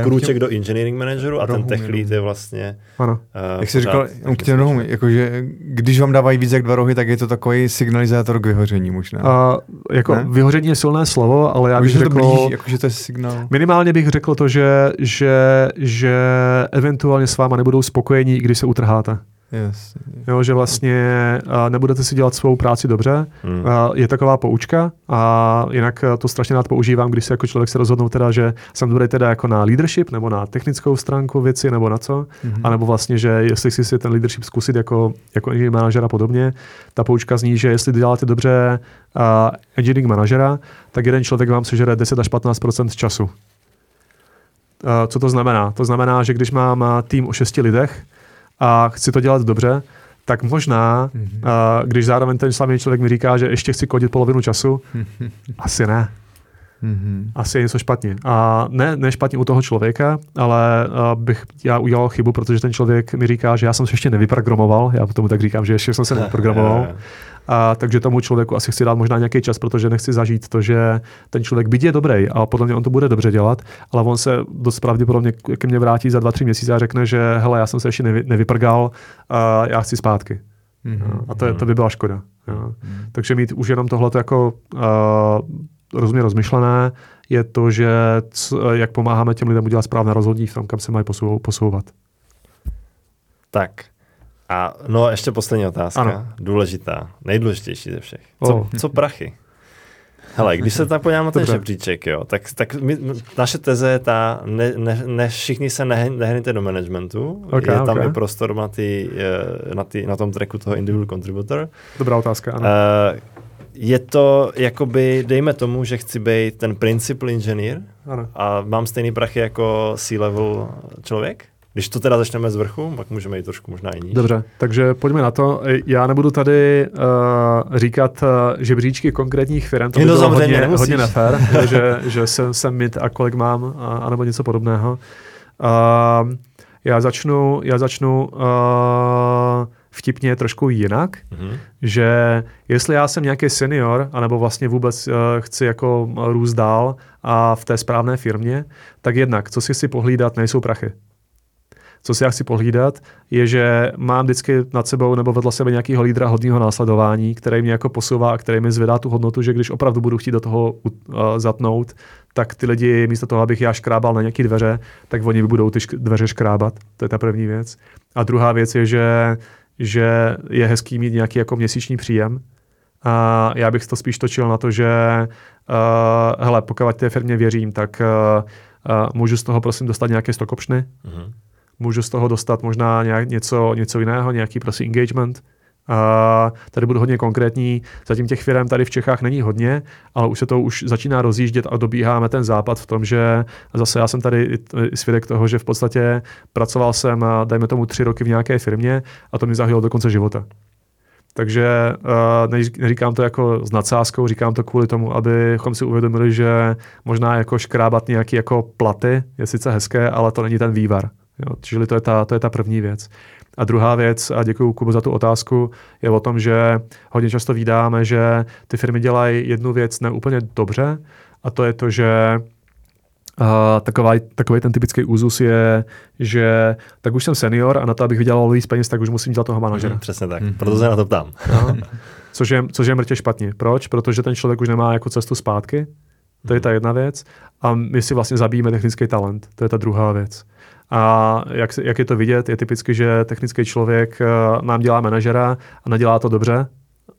krůček do engineering manageru a ten tech lead je vlastně... Ano. Uh, Jak jsi říkal, k těm rohům, jakože když vám dávají víc jak dva rohy, tak je to takový signalizátor k vyhoření možná. Uh, jako ne? vyhoření je silné slovo, ale já bych řekl... To blíží, jakože to je signál. Minimálně bych řekl to, že, že, že eventuálně s váma nebudou spokojení, když se utrháte. Yes. Jo, že vlastně a nebudete si dělat svou práci dobře. Hmm. A je taková poučka a jinak to strašně rád používám, když se jako člověk se rozhodnou teda, že jsem dobrý teda jako na leadership nebo na technickou stránku věci nebo na co, hmm. a nebo vlastně, že jestli si ten leadership zkusit jako, jako engineering manažer a podobně, ta poučka zní, že jestli děláte dobře uh, engineering manažera, tak jeden člověk vám sežere 10 až 15 času. Uh, co to znamená? To znamená, že když mám tým o šesti lidech, a chci to dělat dobře, tak možná, mm-hmm. uh, když zároveň ten samý člověk mi říká, že ještě chci kodit polovinu času, asi ne. Mm-hmm. Asi je něco špatně. A ne, ne špatně u toho člověka, ale uh, bych já udělal chybu, protože ten člověk mi říká, že já jsem se ještě nevyprogramoval. Já tomu tak říkám, že ještě jsem se nevyprogramoval. A, takže tomu člověku asi chci dát možná nějaký čas, protože nechci zažít to, že ten člověk byť je dobrý a podle mě on to bude dobře dělat, ale on se dost pravděpodobně ke mně vrátí za dva, tři měsíce a řekne, že hele, já jsem se ještě nevy, nevyprgal, a já chci zpátky. Mm-hmm. A to, je, to by byla škoda. Jo. Mm-hmm. Takže mít už jenom tohle jako uh, rozumně rozmyšlené je to, že c, jak pomáháme těm lidem udělat správné rozhodnutí v tom, kam se mají posouvat. Tak, a no, ještě poslední otázka. Ano. Důležitá. Nejdůležitější ze všech. Co, oh. co prachy? Hele, když se tak podívám na ten žebříček, jo, tak, tak my, naše teze je ta, ne, ne, ne všichni se nehnete do managementu, okay, je tam okay. i prostor na, ty, eh, na, ty, na tom tracku toho individual contributor. Dobrá otázka, ano. Uh, je to jakoby, dejme tomu, že chci být ten principal engineer ano. a mám stejný prachy jako C-level člověk? Když to teda začneme z vrchu, pak můžeme jít trošku možná i níž. Dobře, takže pojďme na to. Já nebudu tady uh, říkat uh, žebříčky konkrétních firm, to by bylo hodně, hodně nefér, že, že jsem, jsem mít a kolik mám, a, anebo něco podobného. Uh, já začnu, já začnu uh, vtipně trošku jinak, mm-hmm. že jestli já jsem nějaký senior, anebo vlastně vůbec uh, chci jako růst dál a v té správné firmě, tak jednak, co si si pohlídat, nejsou prachy co si já chci pohlídat, je, že mám vždycky nad sebou nebo vedle sebe nějakého lídra hodného následování, který mě jako posouvá a který mi zvedá tu hodnotu, že když opravdu budu chtít do toho uh, zatnout, tak ty lidi místo toho, abych já škrábal na nějaké dveře, tak oni budou ty šk- dveře škrábat. To je ta první věc. A druhá věc je, že, že je hezký mít nějaký jako měsíční příjem, a já bych to spíš točil na to, že uh, hele, pokud té firmě věřím, tak uh, uh, můžu z toho prosím dostat nějaké stokopšny. Mm-hmm můžu z toho dostat možná nějak něco, něco jiného, nějaký prostě engagement. A tady budu hodně konkrétní. Zatím těch firm tady v Čechách není hodně, ale už se to už začíná rozjíždět a dobíháme ten západ v tom, že zase já jsem tady svědek toho, že v podstatě pracoval jsem, dajme tomu, tři roky v nějaké firmě a to mi zahylo do konce života. Takže neříkám to jako s nadsázkou, říkám to kvůli tomu, abychom si uvědomili, že možná jako škrábat nějaký jako platy je sice hezké, ale to není ten vývar. Jo, čili to je, ta, to je ta první věc. A druhá věc, a děkuji Kubo za tu otázku, je o tom, že hodně často vydáme, že ty firmy dělají jednu věc neúplně dobře, a to je to, že Uh, taková, takový ten typický úzus je, že tak už jsem senior a na to, abych vydělal víc peněz, tak už musím dělat toho manažera. Mm, přesně tak, mm. proto se na to ptám. No. Což, je, což je mrtě špatně. Proč? Protože ten člověk už nemá jako cestu zpátky, to je ta jedna věc. A my si vlastně zabijeme technický talent, to je ta druhá věc. A jak, jak je to vidět, je typicky, že technický člověk uh, nám dělá manažera a nedělá to dobře,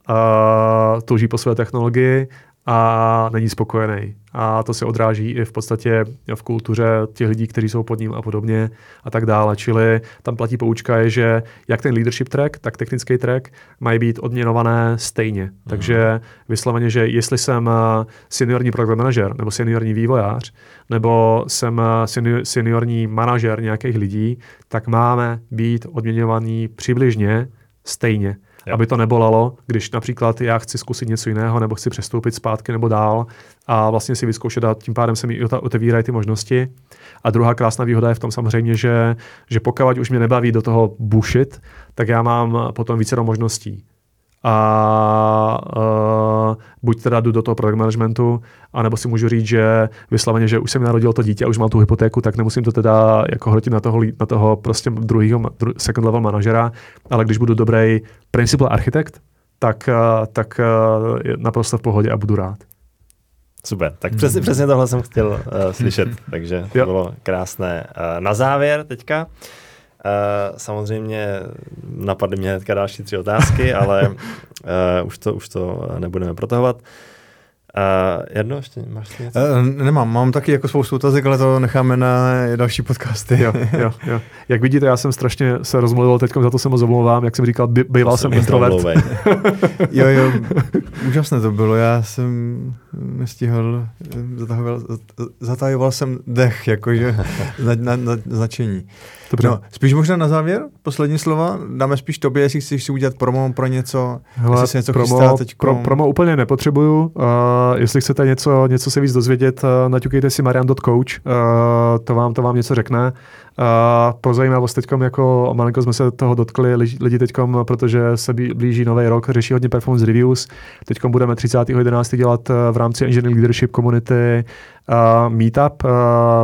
uh, touží po své technologii a není spokojený. A to se odráží i v podstatě v kultuře těch lidí, kteří jsou pod ním a podobně a tak dále. Čili tam platí poučka je, že jak ten leadership track, tak technický track mají být odměnované stejně. Mm. Takže vysloveně, že jestli jsem eh, seniorní program manažer nebo seniorní vývojář, nebo jsem eh, senior, seniorní manažer nějakých lidí, tak máme být odměňovaní přibližně stejně. Jo. aby to nebolelo, když například já chci zkusit něco jiného, nebo chci přestoupit zpátky nebo dál a vlastně si vyzkoušet a tím pádem se mi otevírají ty možnosti. A druhá krásná výhoda je v tom samozřejmě, že, že pokud už mě nebaví do toho bušit, tak já mám potom více možností a uh, buď teda jdu do toho product managementu, anebo si můžu říct, že vysloveně, že už jsem narodil to dítě a už mám tu hypotéku, tak nemusím to teda jako hrotit na toho, na toho prostě druhého dru, second level manažera, ale když budu dobrý principal architekt, tak, uh, tak uh, naprosto v pohodě a budu rád. Super, tak přesně, přesně tohle jsem chtěl uh, slyšet, takže to bylo krásné. Uh, na závěr teďka, Uh, samozřejmě napadly mě hnedka další tři otázky, ale uh, už, to, už to nebudeme protahovat. Uh, jedno ještě, máš něco? Uh, nemám, mám taky jako spoustu otázek, ale to necháme na další podcasty. jo, jo, jo. Jak vidíte, já jsem strašně se rozmluvil, teď za to se moc omlouvám, jak jsem říkal, by, býval jsem introvert. jo, jo, úžasné to bylo, já jsem nestihl, zatahoval, zatajoval jsem dech, jakože na, na, na značení. Dobře. No, spíš možná na závěr, poslední slova, dáme spíš tobě, jestli chceš si udělat promo pro něco, Hele, jestli se něco promo, chystá Pro, promo úplně nepotřebuju, uh, jestli chcete něco, něco se víc dozvědět, uh, naťukejte si marian.coach, uh, to, vám, to vám něco řekne. Uh, pro zajímavost teď jako malinko jsme se toho dotkli lidi teď, protože se blíží nový rok, řeší hodně performance reviews. Teď budeme 30.11. dělat v rámci Engineering Leadership Community uh, meetup uh,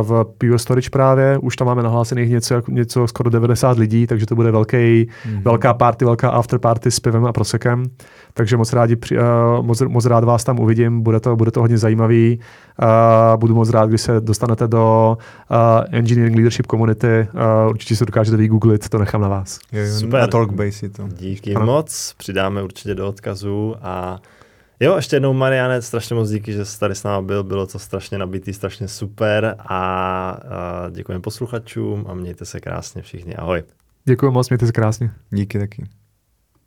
v Pure Storage právě. Už tam máme nahlásených něco, něco skoro 90 lidí, takže to bude velký, mm-hmm. velká party, velká after party s pivem a prosekem. Takže moc, rádi, uh, moc, moc rád vás tam uvidím, bude to, bude to hodně zajímavý. Uh, budu moc rád, když se dostanete do uh, Engineering Leadership Community. Uh, určitě se dokážete vygooglit, to nechám na vás. Jo, Super. Na Talkbase to. Díky ano. moc, přidáme určitě do odkazu a Jo, ještě jednou Mariane, strašně moc díky, že jsi tady s námi byl, bylo to strašně nabitý, strašně super a, a děkujeme posluchačům a mějte se krásně všichni, ahoj. Děkuji moc, mějte se krásně. Díky taky.